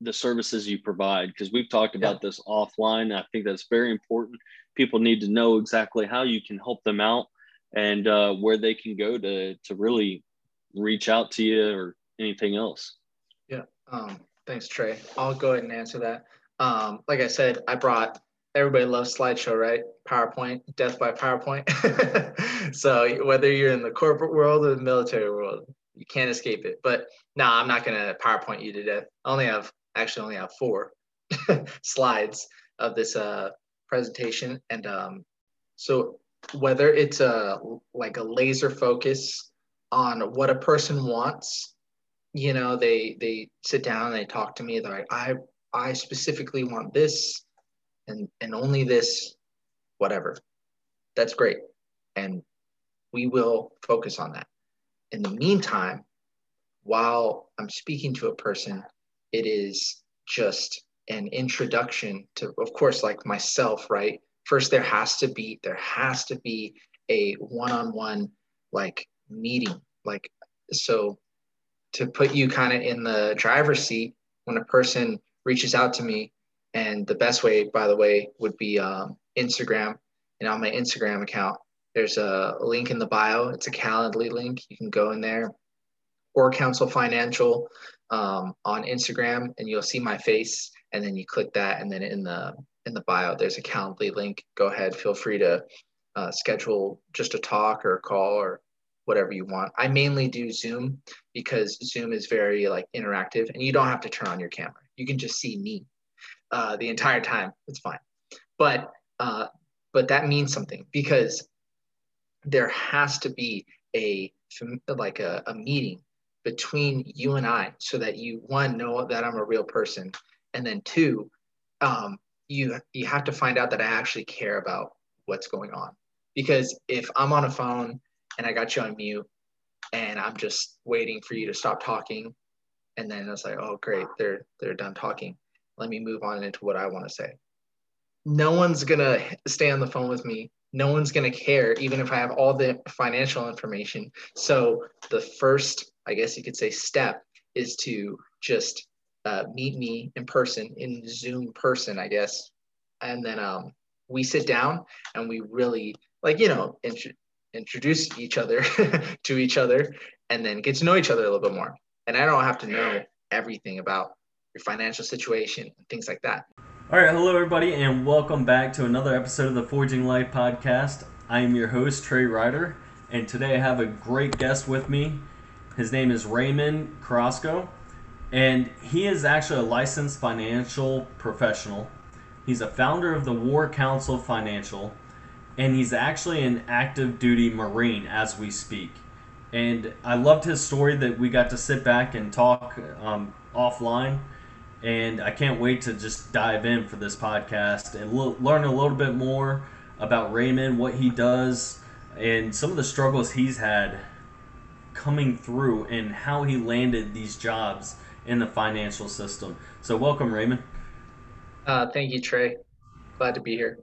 the services you provide, because we've talked about yeah. this offline. I think that's very important. People need to know exactly how you can help them out and uh, where they can go to to really reach out to you or anything else. Yeah. Um, thanks, Trey. I'll go ahead and answer that. Um, like I said, I brought everybody loves slideshow, right? PowerPoint, death by PowerPoint. so whether you're in the corporate world or the military world, you can't escape it. But no, nah, I'm not gonna PowerPoint you to death. I only have actually only have four slides of this uh, presentation, and um, so whether it's a like a laser focus on what a person wants you know they they sit down and they talk to me they're like i i specifically want this and and only this whatever. That's great. And we will focus on that. In the meantime while i'm speaking to a person it is just an introduction to of course like myself right? First there has to be there has to be a one-on-one like meeting like so to put you kind of in the driver's seat when a person reaches out to me. And the best way by the way would be um, instagram. And on my instagram account there's a link in the bio. It's a calendly link. You can go in there or council financial um, on instagram and you'll see my face. And then you click that and then in the in the bio, there's a Calendly link. Go ahead, feel free to uh, schedule just a talk or a call or whatever you want. I mainly do Zoom because Zoom is very like interactive and you don't have to turn on your camera. You can just see me uh, the entire time. It's fine. But uh, but that means something because there has to be a like a, a meeting between you and I so that you one know that I'm a real person and then two um, you you have to find out that I actually care about what's going on. Because if I'm on a phone and I got you on mute and I'm just waiting for you to stop talking, and then I was like, oh great, they're they're done talking. Let me move on into what I want to say. No one's gonna stay on the phone with me. No one's gonna care, even if I have all the financial information. So the first, I guess you could say, step is to just uh, meet me in person, in Zoom person, I guess. And then um, we sit down and we really, like, you know, int- introduce each other to each other and then get to know each other a little bit more. And I don't have to know everything about your financial situation and things like that. All right, hello everybody, and welcome back to another episode of the Forging Life podcast. I am your host Trey Ryder, and today I have a great guest with me. His name is Raymond Carrasco. And he is actually a licensed financial professional. He's a founder of the War Council Financial, and he's actually an active duty Marine as we speak. And I loved his story that we got to sit back and talk um, offline. And I can't wait to just dive in for this podcast and learn a little bit more about Raymond, what he does, and some of the struggles he's had coming through and how he landed these jobs in the financial system. So, welcome, Raymond. Uh, thank you, Trey. Glad to be here.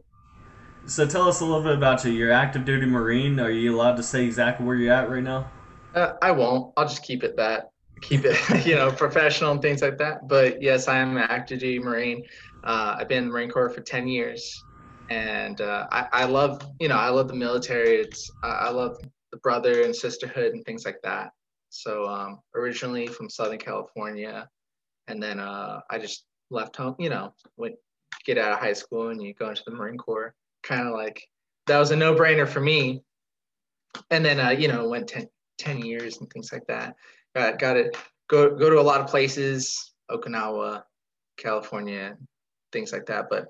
So, tell us a little bit about you. You're active duty Marine. Are you allowed to say exactly where you're at right now? Uh, I won't. I'll just keep it that. Keep it, you know, professional and things like that. But yes, I am an active duty Marine. Uh, I've been in the Marine Corps for 10 years. And uh, I, I love, you know, I love the military. It's, I love the brother and sisterhood and things like that. So um, originally from Southern California, and then uh, I just left home. You know, went get out of high school and you go into the Marine Corps. Kind of like that was a no-brainer for me. And then uh, you know went 10, 10 years and things like that. Got got to go go to a lot of places, Okinawa, California, things like that. But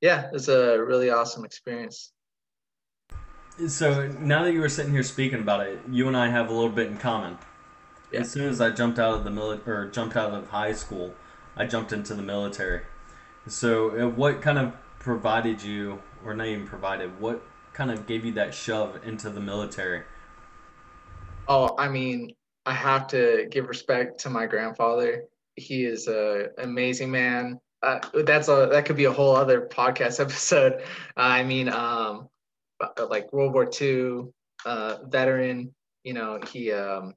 yeah, it's a really awesome experience. So now that you were sitting here speaking about it, you and I have a little bit in common. Yeah. As soon as I jumped out of the mili- or jumped out of high school, I jumped into the military. So, uh, what kind of provided you, or not even provided, what kind of gave you that shove into the military? Oh, I mean, I have to give respect to my grandfather. He is a amazing man. Uh, that's a that could be a whole other podcast episode. I mean, um, like World War II uh, veteran. You know, he um,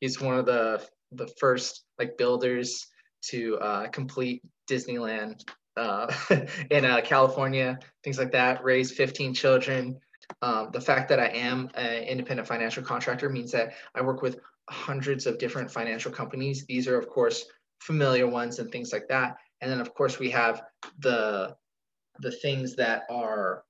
he's one of the the first like builders to uh, complete Disneyland uh, in uh, California, things like that. Raised 15 children. Um, the fact that I am an independent financial contractor means that I work with hundreds of different financial companies. These are, of course, familiar ones and things like that. And then, of course, we have the the things that are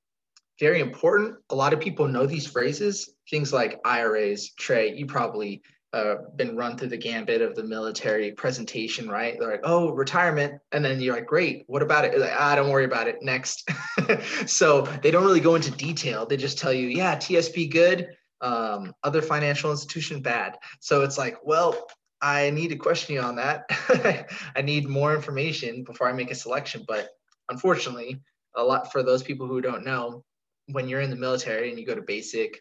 very important. A lot of people know these phrases, things like IRAs, Trey, you probably uh, been run through the gambit of the military presentation, right? They're like, oh, retirement. And then you're like, great, what about it? Like, ah, don't worry about it. Next. so they don't really go into detail. They just tell you, yeah, TSP good, um, other financial institution bad. So it's like, well, I need to question you on that. I need more information before I make a selection. But unfortunately, a lot for those people who don't know, when you're in the military and you go to basic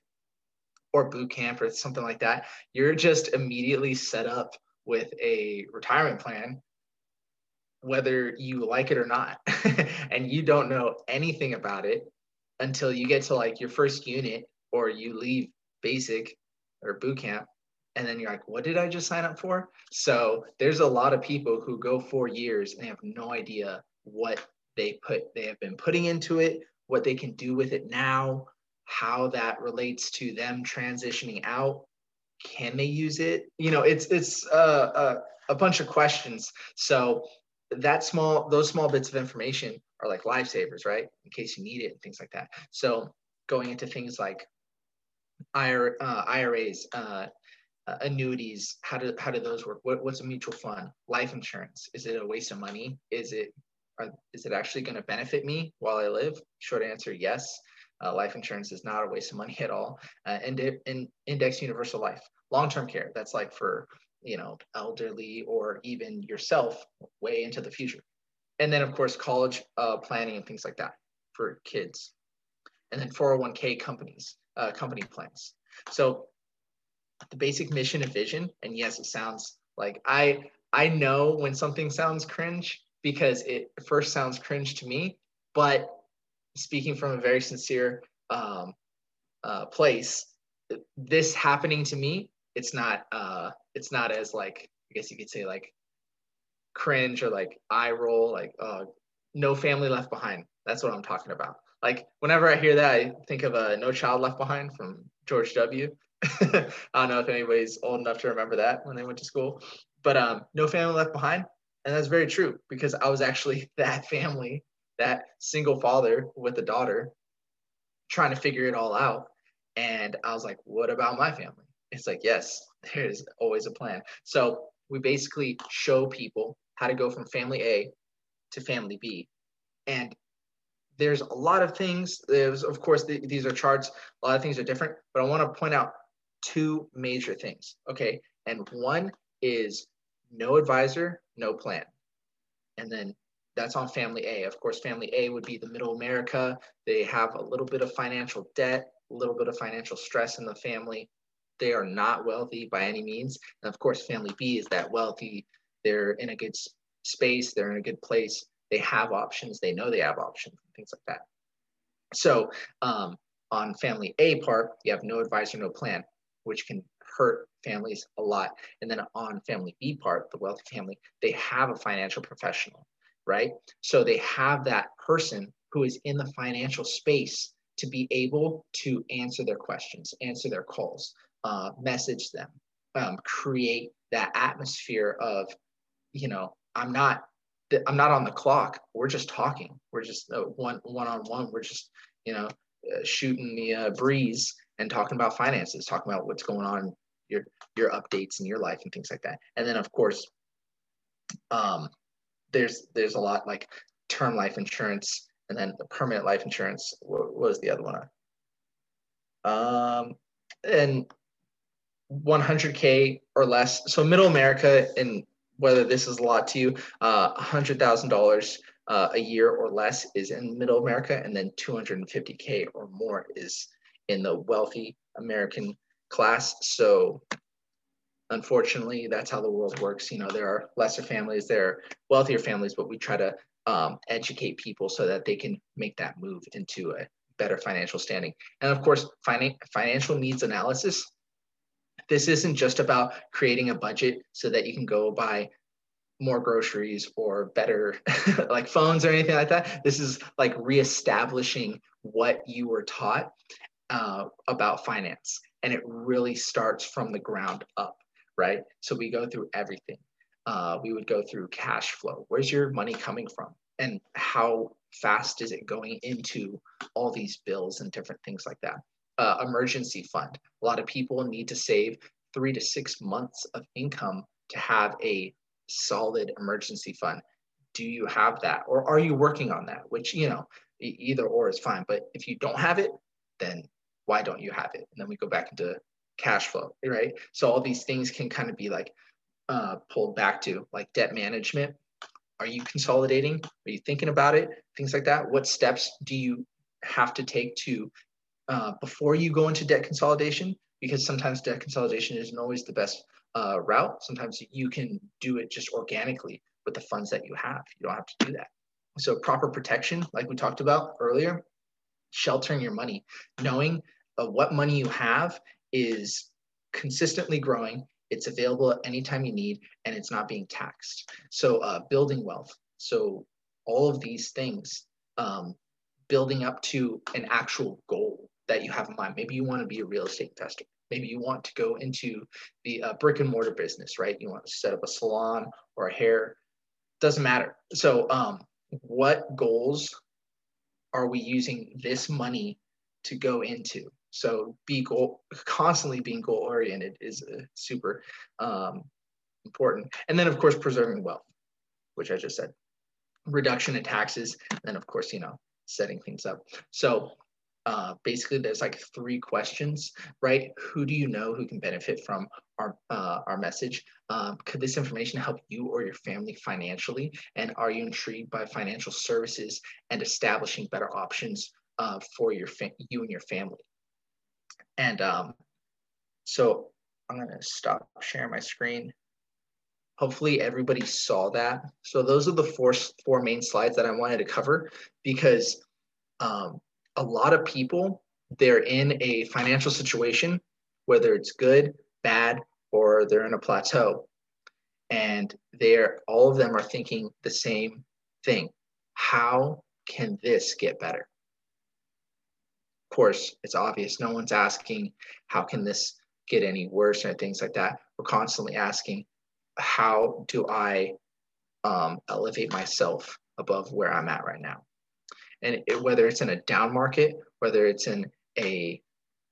or boot camp or something like that, you're just immediately set up with a retirement plan, whether you like it or not. and you don't know anything about it until you get to like your first unit or you leave basic or boot camp. And then you're like, what did I just sign up for? So there's a lot of people who go four years and they have no idea what they put they have been putting into it, what they can do with it now, how that relates to them transitioning out. Can they use it? You know it's it's uh, uh, a bunch of questions. So that small those small bits of information are like lifesavers right? In case you need it and things like that. So going into things like IRA, uh, iras uh, uh, annuities how do how do those work? What, what's a mutual fund? Life insurance. Is it a waste of money? Is it are, is it actually going to benefit me while i live? Short answer yes uh, life insurance is not a waste of money at all. Uh, and in index universal life, long-term care, that's like for you know elderly or even yourself way into the future. And then of course college uh, planning and things like that for kids. And then 401k companies, uh, company plans. So the basic mission and vision, and yes, it sounds like I I know when something sounds cringe because it first sounds cringe to me, but speaking from a very sincere um, uh, place, this happening to me, it's not uh, it's not as like I guess you could say like cringe or like eye roll, like uh, no family left behind. That's what I'm talking about. Like whenever I hear that, I think of a uh, No Child Left Behind from George W. I don't know if anybody's old enough to remember that when they went to school, but um, No Family Left Behind, and that's very true because I was actually that family that single father with a daughter trying to figure it all out. And I was like, what about my family? It's like, yes, there's always a plan. So we basically show people how to go from family A to family B. And there's a lot of things. There's, of course, the, these are charts. A lot of things are different, but I want to point out two major things. Okay. And one is no advisor, no plan. And then that's on family A. Of course, family A would be the middle America. They have a little bit of financial debt, a little bit of financial stress in the family. They are not wealthy by any means. And of course, family B is that wealthy. They're in a good space, they're in a good place. They have options, they know they have options, things like that. So um, on family A part, you have no advisor, no plan, which can hurt families a lot. And then on family B part, the wealthy family, they have a financial professional right? So they have that person who is in the financial space to be able to answer their questions, answer their calls, uh, message them, um, create that atmosphere of, you know, I'm not, I'm not on the clock. We're just talking. We're just uh, one one on one. We're just, you know, uh, shooting the breeze and talking about finances, talking about what's going on, your your updates in your life and things like that. And then of course, um, there's there's a lot like term life insurance and then the permanent life insurance. What, was the other one? Um, and 100k or less. So middle America, and whether this is a lot to you, uh, $100,000 uh, a year or less is in middle America, and then 250k or more is in the wealthy American class. So unfortunately, that's how the world works. You know, there are lesser families, there are wealthier families, but we try to um, educate people so that they can make that move into a better financial standing. And of course, finan- financial needs analysis. This isn't just about creating a budget so that you can go buy more groceries or better like phones or anything like that. This is like reestablishing what you were taught uh, about finance. And it really starts from the ground up, right? So we go through everything. Uh, we would go through cash flow. Where's your money coming from? And how fast is it going into all these bills and different things like that? Uh, emergency fund. A lot of people need to save three to six months of income to have a solid emergency fund. Do you have that? Or are you working on that? Which, you know, either or is fine. But if you don't have it, then why don't you have it? And then we go back into cash flow, right? So all these things can kind of be like uh, pulled back to like debt management. Are you consolidating? Are you thinking about it? Things like that. What steps do you have to take to uh, before you go into debt consolidation? Because sometimes debt consolidation isn't always the best uh, route. Sometimes you can do it just organically with the funds that you have. You don't have to do that. So proper protection, like we talked about earlier, sheltering your money, knowing uh, what money you have is consistently growing. It's available at any time you need, and it's not being taxed. So uh, building wealth. So all of these things, um, building up to an actual goal that you have in mind. Maybe you want to be a real estate investor. Maybe you want to go into the uh, brick and mortar business, right? You want to set up a salon or a hair. Doesn't matter. So, um, what goals are we using this money to go into? So, be goal constantly being goal oriented is uh, super um, important. And then, of course, preserving wealth, which I just said, reduction in taxes, and of course, you know, setting things up. So, uh, basically there's like three questions, right? Who do you know who can benefit from our, uh, our message? Um, could this information help you or your family financially? And are you intrigued by financial services and establishing better options uh, for your you and your family? And um, so I'm gonna stop sharing my screen. Hopefully everybody saw that. So those are the four, four main slides that I wanted to cover because um, a lot of people, they're in a financial situation, whether it's good, bad, or they're in a plateau. And they're all of them are thinking the same thing. How can this get better? Course, it's obvious. No one's asking, how can this get any worse or things like that. We're constantly asking, how do I um, elevate myself above where I'm at right now? and it, whether it's in a down market, whether it's in a,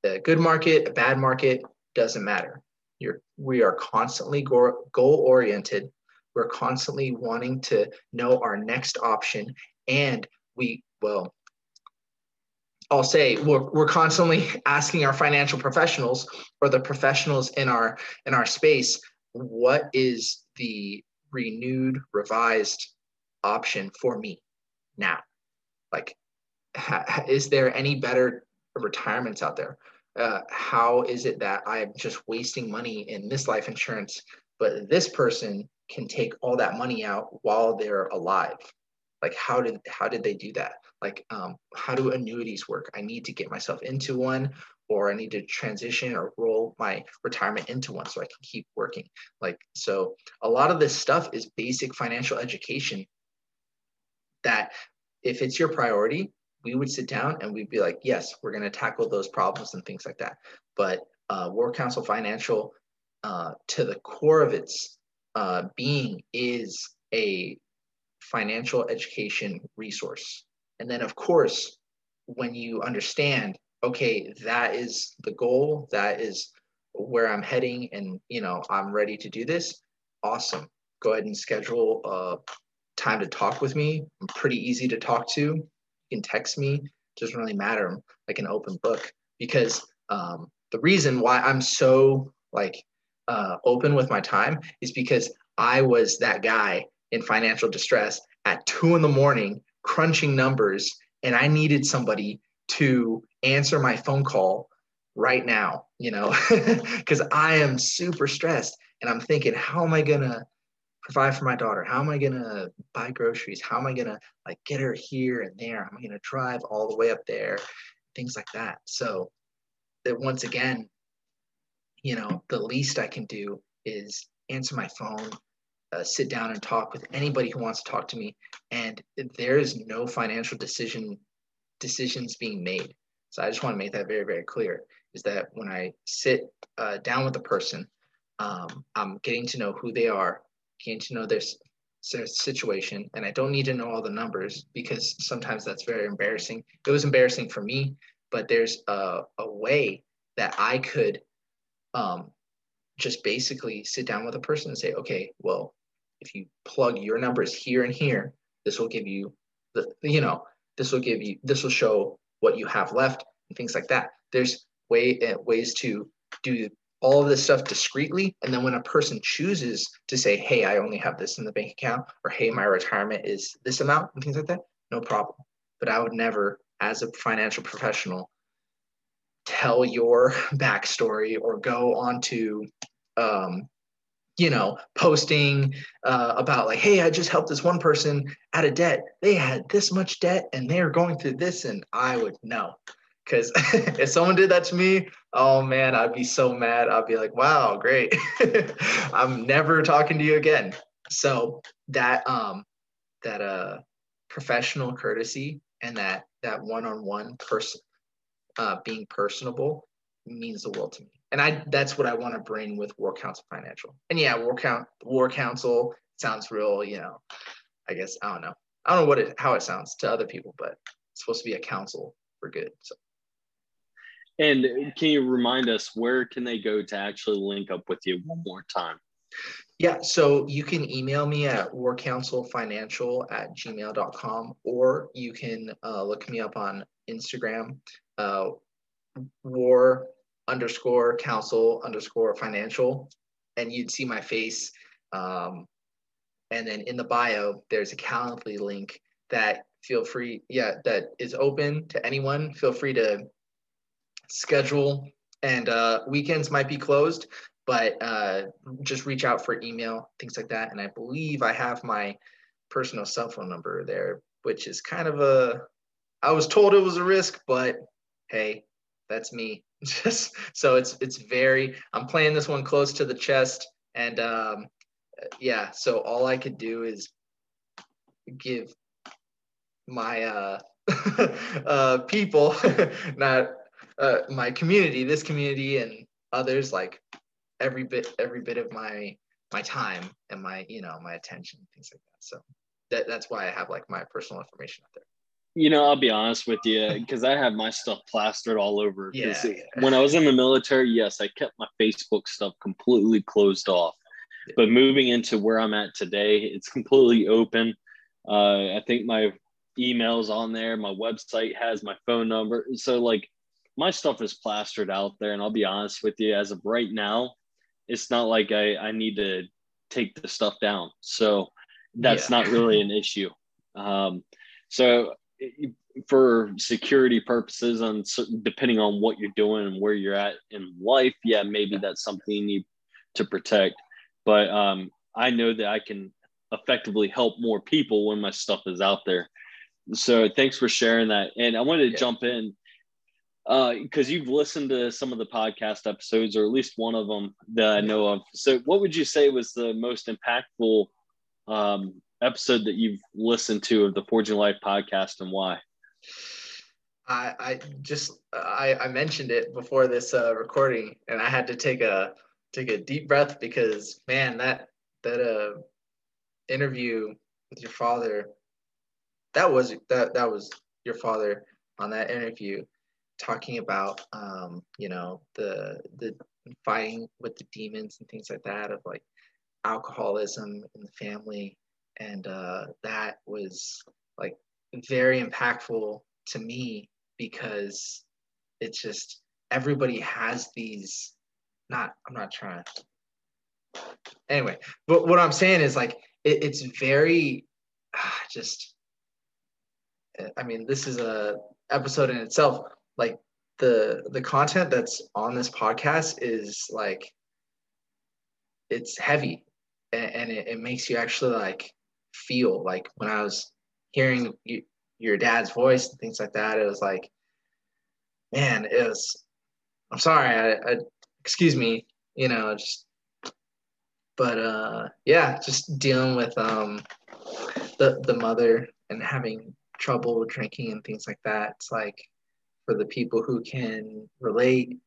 a good market, a bad market, doesn't matter. You're, we are constantly goal oriented. We're constantly wanting to know our next option. And we, well, I'll say we're, we're constantly asking our financial professionals or the professionals in our in our space, what is the renewed, revised option for me now? like ha, is there any better retirements out there uh, how is it that i'm just wasting money in this life insurance but this person can take all that money out while they're alive like how did how did they do that? Like um, how do annuities work? I need to get myself into one or i need to transition or roll my retirement into one so i can keep working. Like so a lot of this stuff is basic financial education that if it's your priority, we would sit down and we'd be like, yes, we're going to tackle those problems and things like that. But uh, War Council Financial, uh, to the core of its uh, being, is a financial education resource. And then, of course, when you understand, okay, that is the goal, that is where I'm heading, and you know, I'm ready to do this. Awesome. Go ahead and schedule a time to talk with me. I'm pretty easy to talk to. You can text me. It doesn't really matter. I'm like an open book because um, the reason why i'm so like uh, open with my time is because i was that guy in financial distress at two in the morning crunching numbers and i needed somebody to answer my phone call right now you know because i am super stressed and i'm thinking how am i gonna provide for my daughter? How am i gonna buy groceries? How am i gonna like get her here and there? I'm gonna drive all the way up there? Things like that. So that once again you know the least i can do is answer my phone uh, sit down and talk with anybody who wants to talk to me and there is no financial decision decisions being made. So i just want to make that very very clear is that when i sit uh, down with a person um, i'm getting to know who they are getting to know their, situation and i don't need to know all the numbers because sometimes that's very embarrassing. It was embarrassing for me but there's a, a way that i could um, just basically sit down with a person and say okay well if you plug your numbers here and here this will give you the you know this will give you this will show what you have left and things like that there's way uh, ways to do all of this stuff discreetly. And then when a person chooses to say, hey, I only have this in the bank account, or hey, my retirement is this amount, and things like that, no problem. But I would never, as a financial professional, tell your backstory or go onto, um, you know, posting uh, about like, hey, I just helped this one person out of debt. They had this much debt and they're going through this, and I would know. Because if someone did that to me, oh man, I'd be so mad. I'd be like, wow, great. I'm never talking to you again. So that um that uh professional courtesy and that that one-on-one person uh being personable means the world to me. And I that's what I want to bring with War Council Financial. And yeah, War Count War Council sounds real, you know, I guess I don't know. I don't know what it how it sounds to other people, but it's supposed to be a council for good. So and can you remind us where can they go to actually link up with you one more time? Yeah, so you can email me at warcouncilfinancial at gmail.com or you can uh, look me up on Instagram, uh, war underscore council underscore financial, and you'd see my face. Um, and then in the bio, there's a Calendly link that feel free, yeah, that is open to anyone. Feel free to schedule and uh, weekends might be closed but uh, just reach out for email things like that and i believe i have my personal cell phone number there which is kind of a i was told it was a risk but hey that's me just so it's it's very i'm playing this one close to the chest and um yeah so all i could do is give my uh uh people not uh, my community, this community, and others, like every bit, every bit of my my time and my you know my attention, things like that. So that that's why I have like my personal information out there. You know, I'll be honest with you because I have my stuff plastered all over. Yeah. When I was in the military, yes, I kept my Facebook stuff completely closed off. Yeah. But moving into where I'm at today, it's completely open. Uh, I think my emails on there, my website has my phone number. So like my stuff is plastered out there. And I'll be honest with you, as of right now, it's not like I, I need to take the stuff down. So that's yeah. not really an issue. Um, so for security purposes and depending on what you're doing and where you're at in life, yeah, maybe that's something you need to protect. But um, I know that I can effectively help more people when my stuff is out there. So thanks for sharing that. And I wanted to yeah. jump in because uh, you've listened to some of the podcast episodes, or at least one of them that I know of. So, what would you say was the most impactful um, episode that you've listened to of the Forging Life podcast, and why? I, I just I, I mentioned it before this uh, recording, and I had to take a take a deep breath because man, that that uh interview with your father, that was that that was your father on that interview talking about um, you know the the fighting with the demons and things like that of like alcoholism in the family and uh, that was like very impactful to me because it's just everybody has these not i'm not trying. Anyway but what i'm saying is like it, it's very ah, just i mean this is a episode in itself. Like the the content that's on this podcast is like it's heavy and, and it, it makes you actually like feel. Like when i was hearing you, your dad's voice and things like that it was like man it was i'm sorry I, I excuse me you know just but uh yeah just dealing with um the the mother and having trouble drinking and things like that it's like for the people who can relate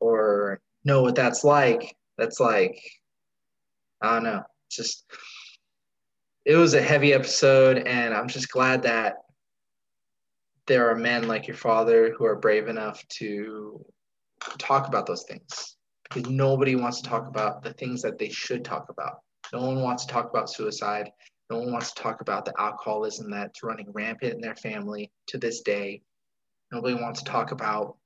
or know what that's like that's like i don't know just it was a heavy episode and i'm just glad that there are men like your father who are brave enough to talk about those things because nobody wants to talk about the things that they should talk about. No one wants to talk about suicide. No one wants to talk about the alcoholism that's running rampant in their family to this day. Nobody wants to talk about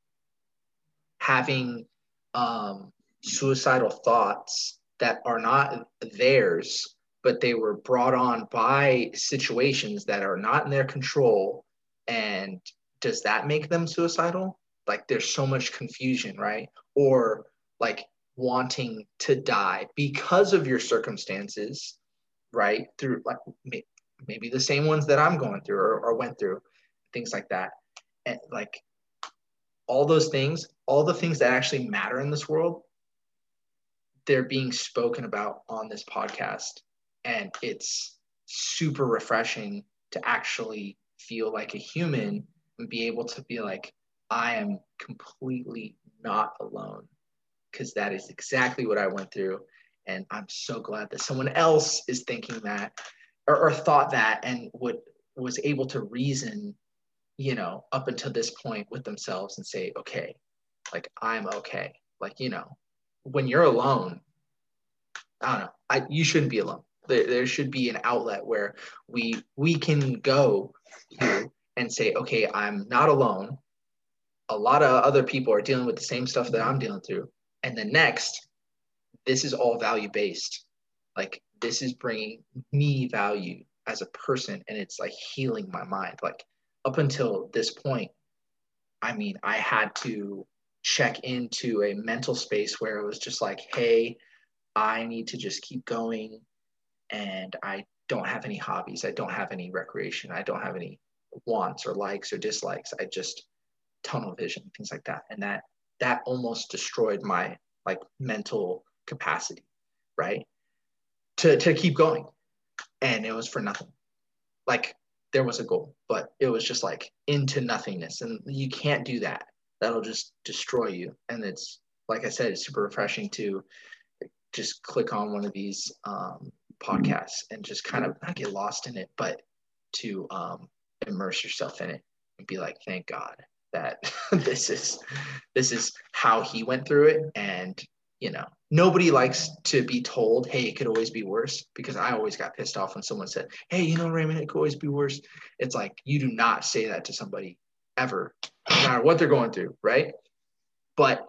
having um, suicidal thoughts that are not theirs, but they were brought on by situations that are not in their control. And does that make them suicidal? Like there's so much confusion, right? Or like wanting to die because of your circumstances, right? Through like maybe the same ones that I'm going through or, or went through, things like that. And like all those things, all the things that actually matter in this world, they're being spoken about on this podcast. And it's super refreshing to actually feel like a human and be able to be like, I am completely not alone because that is exactly what I went through. And I'm so glad that someone else is thinking that or, or thought that and would was able to reason, you know, up until this point with themselves and say, okay, like I'm okay. Like, you know, when you're alone, I don't know, I you shouldn't be alone. There, there should be an outlet where we we can go and say, okay, I'm not alone. A lot of other people are dealing with the same stuff that I'm dealing through. And then next this is all value based like this is bringing me value as a person and it's like healing my mind. Like up until this point i mean i had to check into a mental space where it was just like hey i need to just keep going and i don't have any hobbies i don't have any recreation i don't have any wants or likes or dislikes i just tunnel vision things like that and that that almost destroyed my like mental capacity, right? To to keep going. And it was for nothing. Like there was a goal, but it was just like into nothingness. And you can't do that. That'll just destroy you. And it's like I said, it's super refreshing to just click on one of these um, podcasts and just kind of not get lost in it, but to um, immerse yourself in it and be like, thank God that this is this is how he went through it. And you know nobody likes to be told hey it could always be worse because i always got pissed off when someone said hey you know raymond it could always be worse. It's like you do not say that to somebody ever no matter what they're going through right? But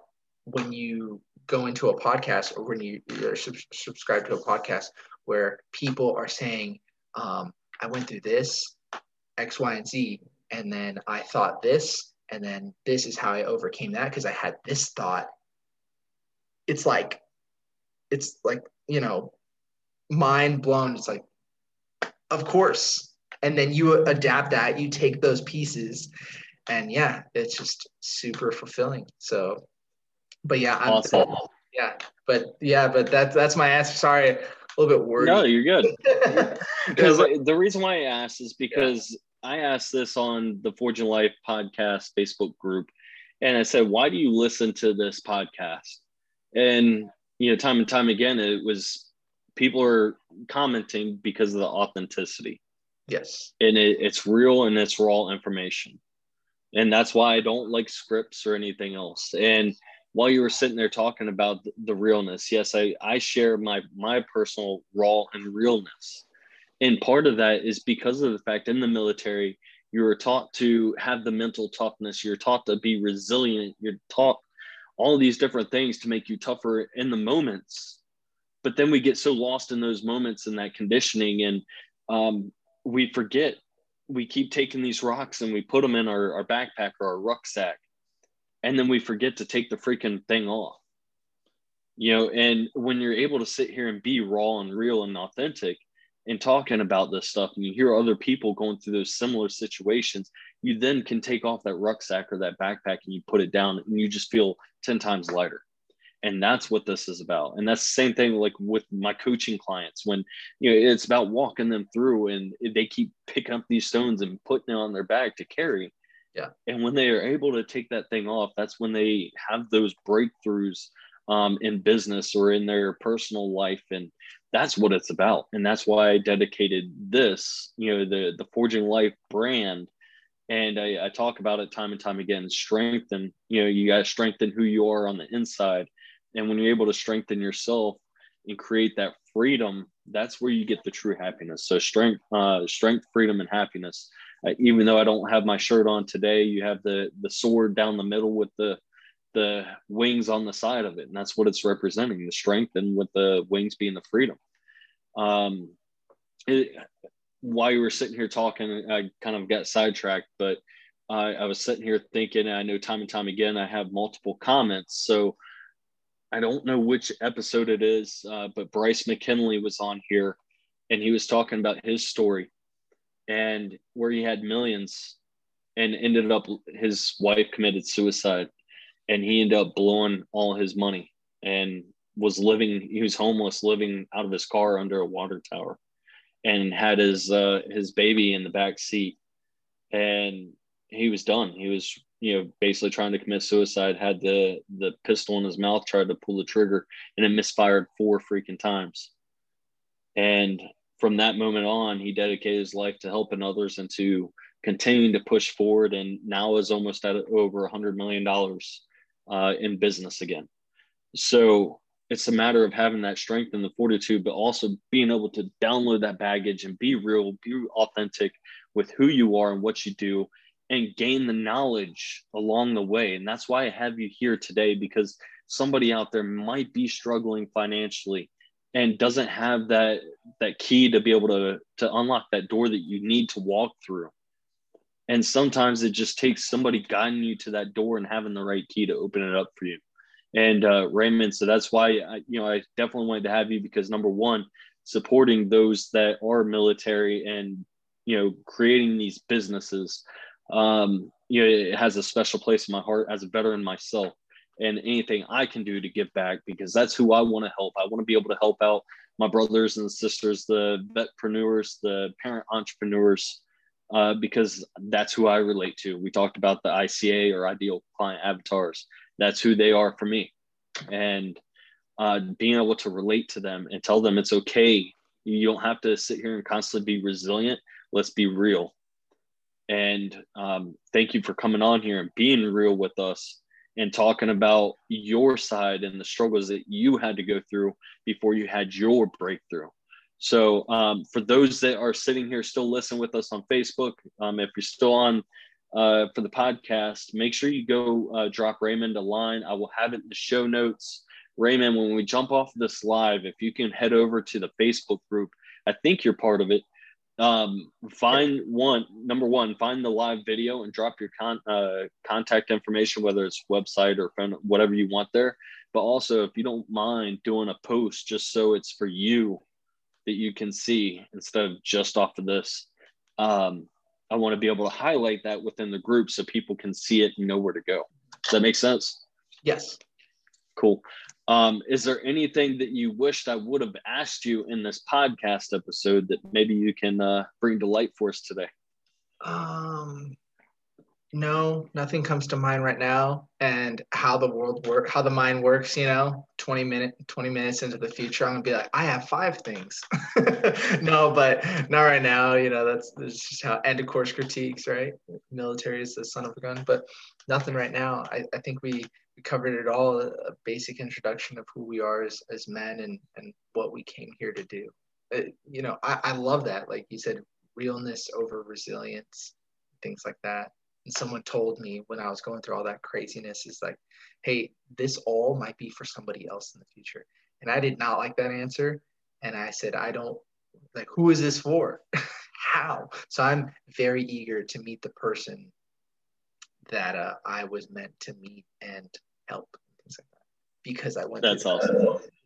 when you go into a podcast or when you are sub- subscribe to a podcast where people are saying um, i went through this x y and z and then i thought this and then this is how I overcame that because I had this thought. It's like, it's like, you know, mind blown. It's like, of course. And then you adapt that, you take those pieces, and yeah, it's just super fulfilling. So, but yeah, I'm, awesome. yeah, but yeah, but that's that's my answer. Sorry, a little bit worried. No, you're good. because the reason why I asked is because I asked this on the Forging Life podcast Facebook group, and I said, "Why do you listen to this podcast?" And you know, time and time again, it was people are commenting because of the authenticity. Yes, and it, it's real and it's raw information, and that's why I don't like scripts or anything else. And while you were sitting there talking about the realness, yes, I I share my my personal raw and realness and part of that is because of the fact in the military you were taught to have the mental toughness you're taught to be resilient you're taught all these different things to make you tougher in the moments. But then we get so lost in those moments and that conditioning, and um, we forget. We keep taking these rocks and we put them in our, our backpack or our rucksack, and then we forget to take the freaking thing off. You know, and when you're able to sit here and be raw and real and authentic, and talking about this stuff and you hear other people going through those similar situations you then can take off that rucksack or that backpack and you put it down and you just feel 10 times lighter. And that's what this is about. And that's the same thing like with my coaching clients when you know it's about walking them through and they keep picking up these stones and putting it on their back to carry yeah. And when they are able to take that thing off that's when they have those breakthroughs um, in business or in their personal life. And that's what it's about. And that's why i dedicated this you know the the forging life brand. And I, I talk about it time and time again strengthen you know you got to strengthen who you are on the inside. And when you're able to strengthen yourself and create that freedom that's where you get the true happiness. So strength uh, strength freedom and happiness even though i don't have my shirt on today you have the the sword down the middle with the the wings on the side of it and that's what it's representing the strength and with the wings being the freedom. Um it, while you were sitting here talking i kind of got sidetracked but uh, i was sitting here thinking i know time and time again i have multiple comments so i don't know which episode it is uh, but bryce mckinley was on here and he was talking about his story and where he had millions and ended up his wife committed suicide and he ended up blowing all his money and was living he was homeless living out of his car under a water tower and had his uh, his baby in the back seat. And he was done. He was you know basically trying to commit suicide had the the pistol in his mouth tried to pull the trigger and it misfired four freaking times. And from that moment on he dedicated his life to helping others and to continuing to push forward and now is almost at over a hundred million dollars uh, in business again. So it's a matter of having that strength and the fortitude, but also being able to download that baggage and be real, be authentic with who you are and what you do, and gain the knowledge along the way. And that's why I have you here today because somebody out there might be struggling financially and doesn't have that that key to be able to to unlock that door that you need to walk through. And sometimes it just takes somebody guiding you to that door and having the right key to open it up for you. And uh, raymond so that's why I, you know i definitely wanted to have you because number one supporting those that are military and you know creating these businesses um, you know it has a special place in my heart as a veteran myself and anything i can do to give back because that's who i want to help i want to be able to help out my brothers and sisters the vetpreneurs the parent entrepreneurs uh, because that's who I relate to. We talked about the ICA or ideal client avatars. That's who they are for me. And uh, being able to relate to them and tell them it's okay. You don't have to sit here and constantly be resilient. Let's be real. And um, thank you for coming on here and being real with us and talking about your side and the struggles that you had to go through before you had your breakthrough. So um, for those that are sitting here still listening with us on Facebook, um, if you're still on uh, for the podcast, make sure you go uh, drop Raymond a line. I will have it in the show notes. Raymond, when we jump off this live, if you can head over to the Facebook group, I think you're part of it. Um, find one number one, find the live video and drop your con- uh, contact information, whether it's website or phone, whatever you want there. But also, if you don't mind doing a post just so it's for you that you can see instead of just off of this. Um, I want to be able to highlight that within the group so people can see it and know where to go. Does that make sense? Yes. Cool. Um, is there anything that you wished I would have asked you in this podcast episode that maybe you can uh, bring to light for us today? Um, no, nothing comes to mind right now. And how the world work, how the mind works, you know, 20 minute, 20 minutes into the future, I'm gonna be like, I have five things. no, but not right now. You know, that's, that's just how end of course critiques, right? Military is the son of a gun, but nothing right now. I, I think we, we covered it all, a basic introduction of who we are as, as men and, and what we came here to do. It, you know, I, I love that. Like you said, realness over resilience, things like that and someone told me when I was going through all that craziness is like, hey, this all might be for somebody else in the future. And I did not like that answer. And I said, I don't like who is this for? How? So I'm very eager to meet the person that uh, I was meant to meet and help things like that because I went. That's through awesome.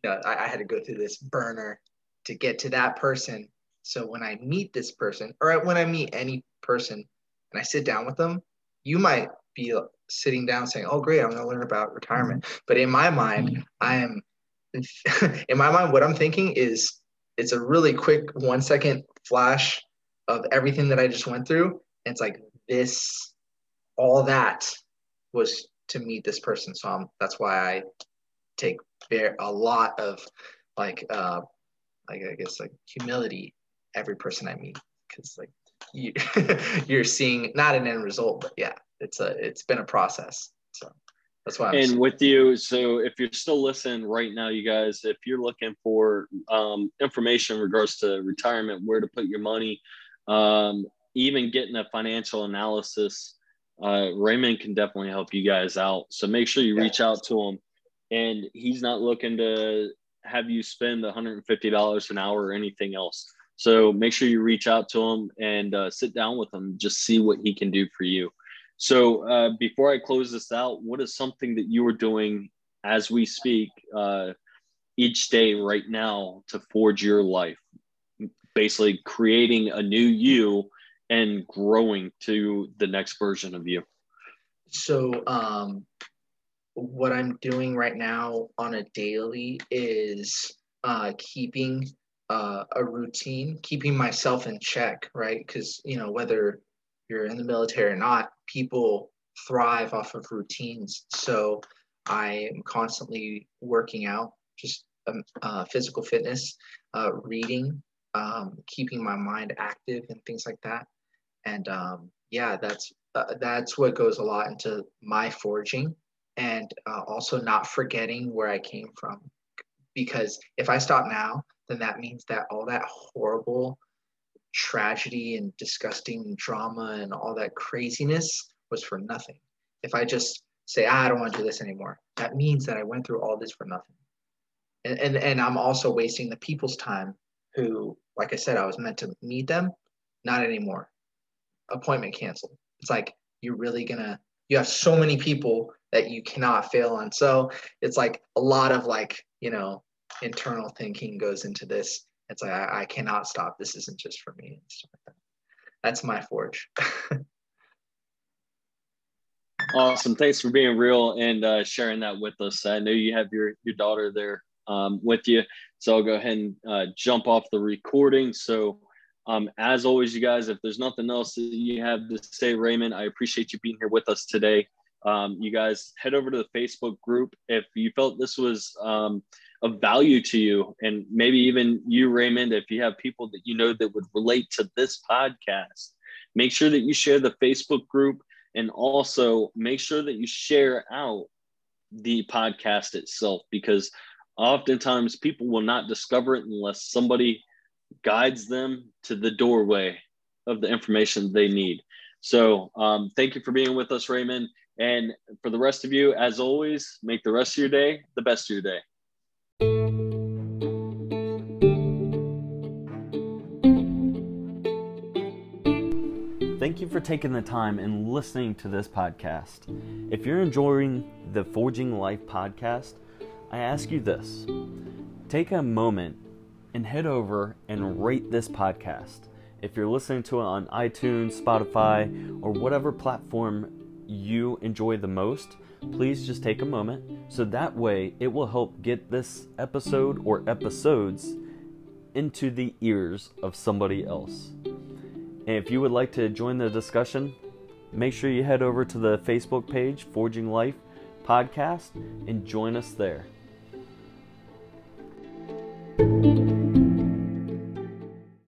You know, I, I had to go through this burner to get to that person. So when I meet this person, or when I meet any person, and I sit down with them, you might be sitting down saying, "Oh, great, I'm going to learn about retirement." Mm-hmm. But in my mind, mm-hmm. I am. in my mind, what I'm thinking is it's a really quick one second flash of everything that I just went through. And it's like this, all that was to meet this person. So I'm, that's why I take very, a lot of like, uh, like I guess like humility every person I meet because like you, you're seeing not an end result, but yeah, it's a it's been a process. So that's why. I'm and with you, so if you're still listening right now, you guys, if you're looking for um, information in regards to retirement, where to put your money, um, even getting a financial analysis, uh, Raymond can definitely help you guys out. So make sure you reach out to him. And he's not looking to have you spend $150 an hour or anything else. So make sure you reach out to him and uh, sit down with him, just see what he can do for you. So uh, before I close this out, what is something that you are doing as we speak uh, each day right now to forge your life? Basically, creating a new you and growing to the next version of you. So, um, what I'm doing right now on a daily is uh, keeping uh, a routine, keeping myself in check, right? Because, you know, whether you're in the military or not, people thrive off of routines. So I am constantly working out, just um, uh, physical fitness, uh, reading, um, keeping my mind active, and things like that. And um, yeah, that's uh, that's what goes a lot into my forging, and uh, also not forgetting where I came from. Because if I stop now, then that means that all that horrible tragedy and disgusting drama and all that craziness was for nothing. If I just say, ah, I don't want to do this anymore, that means that I went through all this for nothing. And, and, and I'm also wasting the people's time who, like I said, I was meant to meet them, not anymore. Appointment canceled. It's like, you're really gonna, you have so many people that you cannot fail on. So it's like a lot of like, you know, internal thinking goes into this it's like I, I cannot stop. This isn't just for me. That's my forge. awesome. Thanks for being real and uh, sharing that with us. I know you have your your daughter there um, with you, so I'll go ahead and uh, jump off the recording. So. Um, as always, you guys, if there's nothing else that you have to say, Raymond, I appreciate you being here with us today. Um, you guys head over to the Facebook group. If you felt this was um, of value to you and maybe even you raymond if you have people that you know that would relate to this podcast make sure that you share the facebook group and also make sure that you share out the podcast itself because oftentimes people will not discover it unless somebody guides them to the doorway of the information they need. So um, thank you for being with us raymond. And for the rest of you as always make the rest of your day the best of your day. Thank you for taking the time and listening to this podcast. If you're enjoying the Forging Life podcast, I ask you this. Take a moment and head over and rate this podcast. If you're listening to it on iTunes, Spotify, or whatever platform you enjoy the most, please just take a moment so that way it will help get this episode or episodes into the ears of somebody else. And if you would like to join the discussion, make sure you head over to the Facebook page, Forging Life Podcast, and join us there.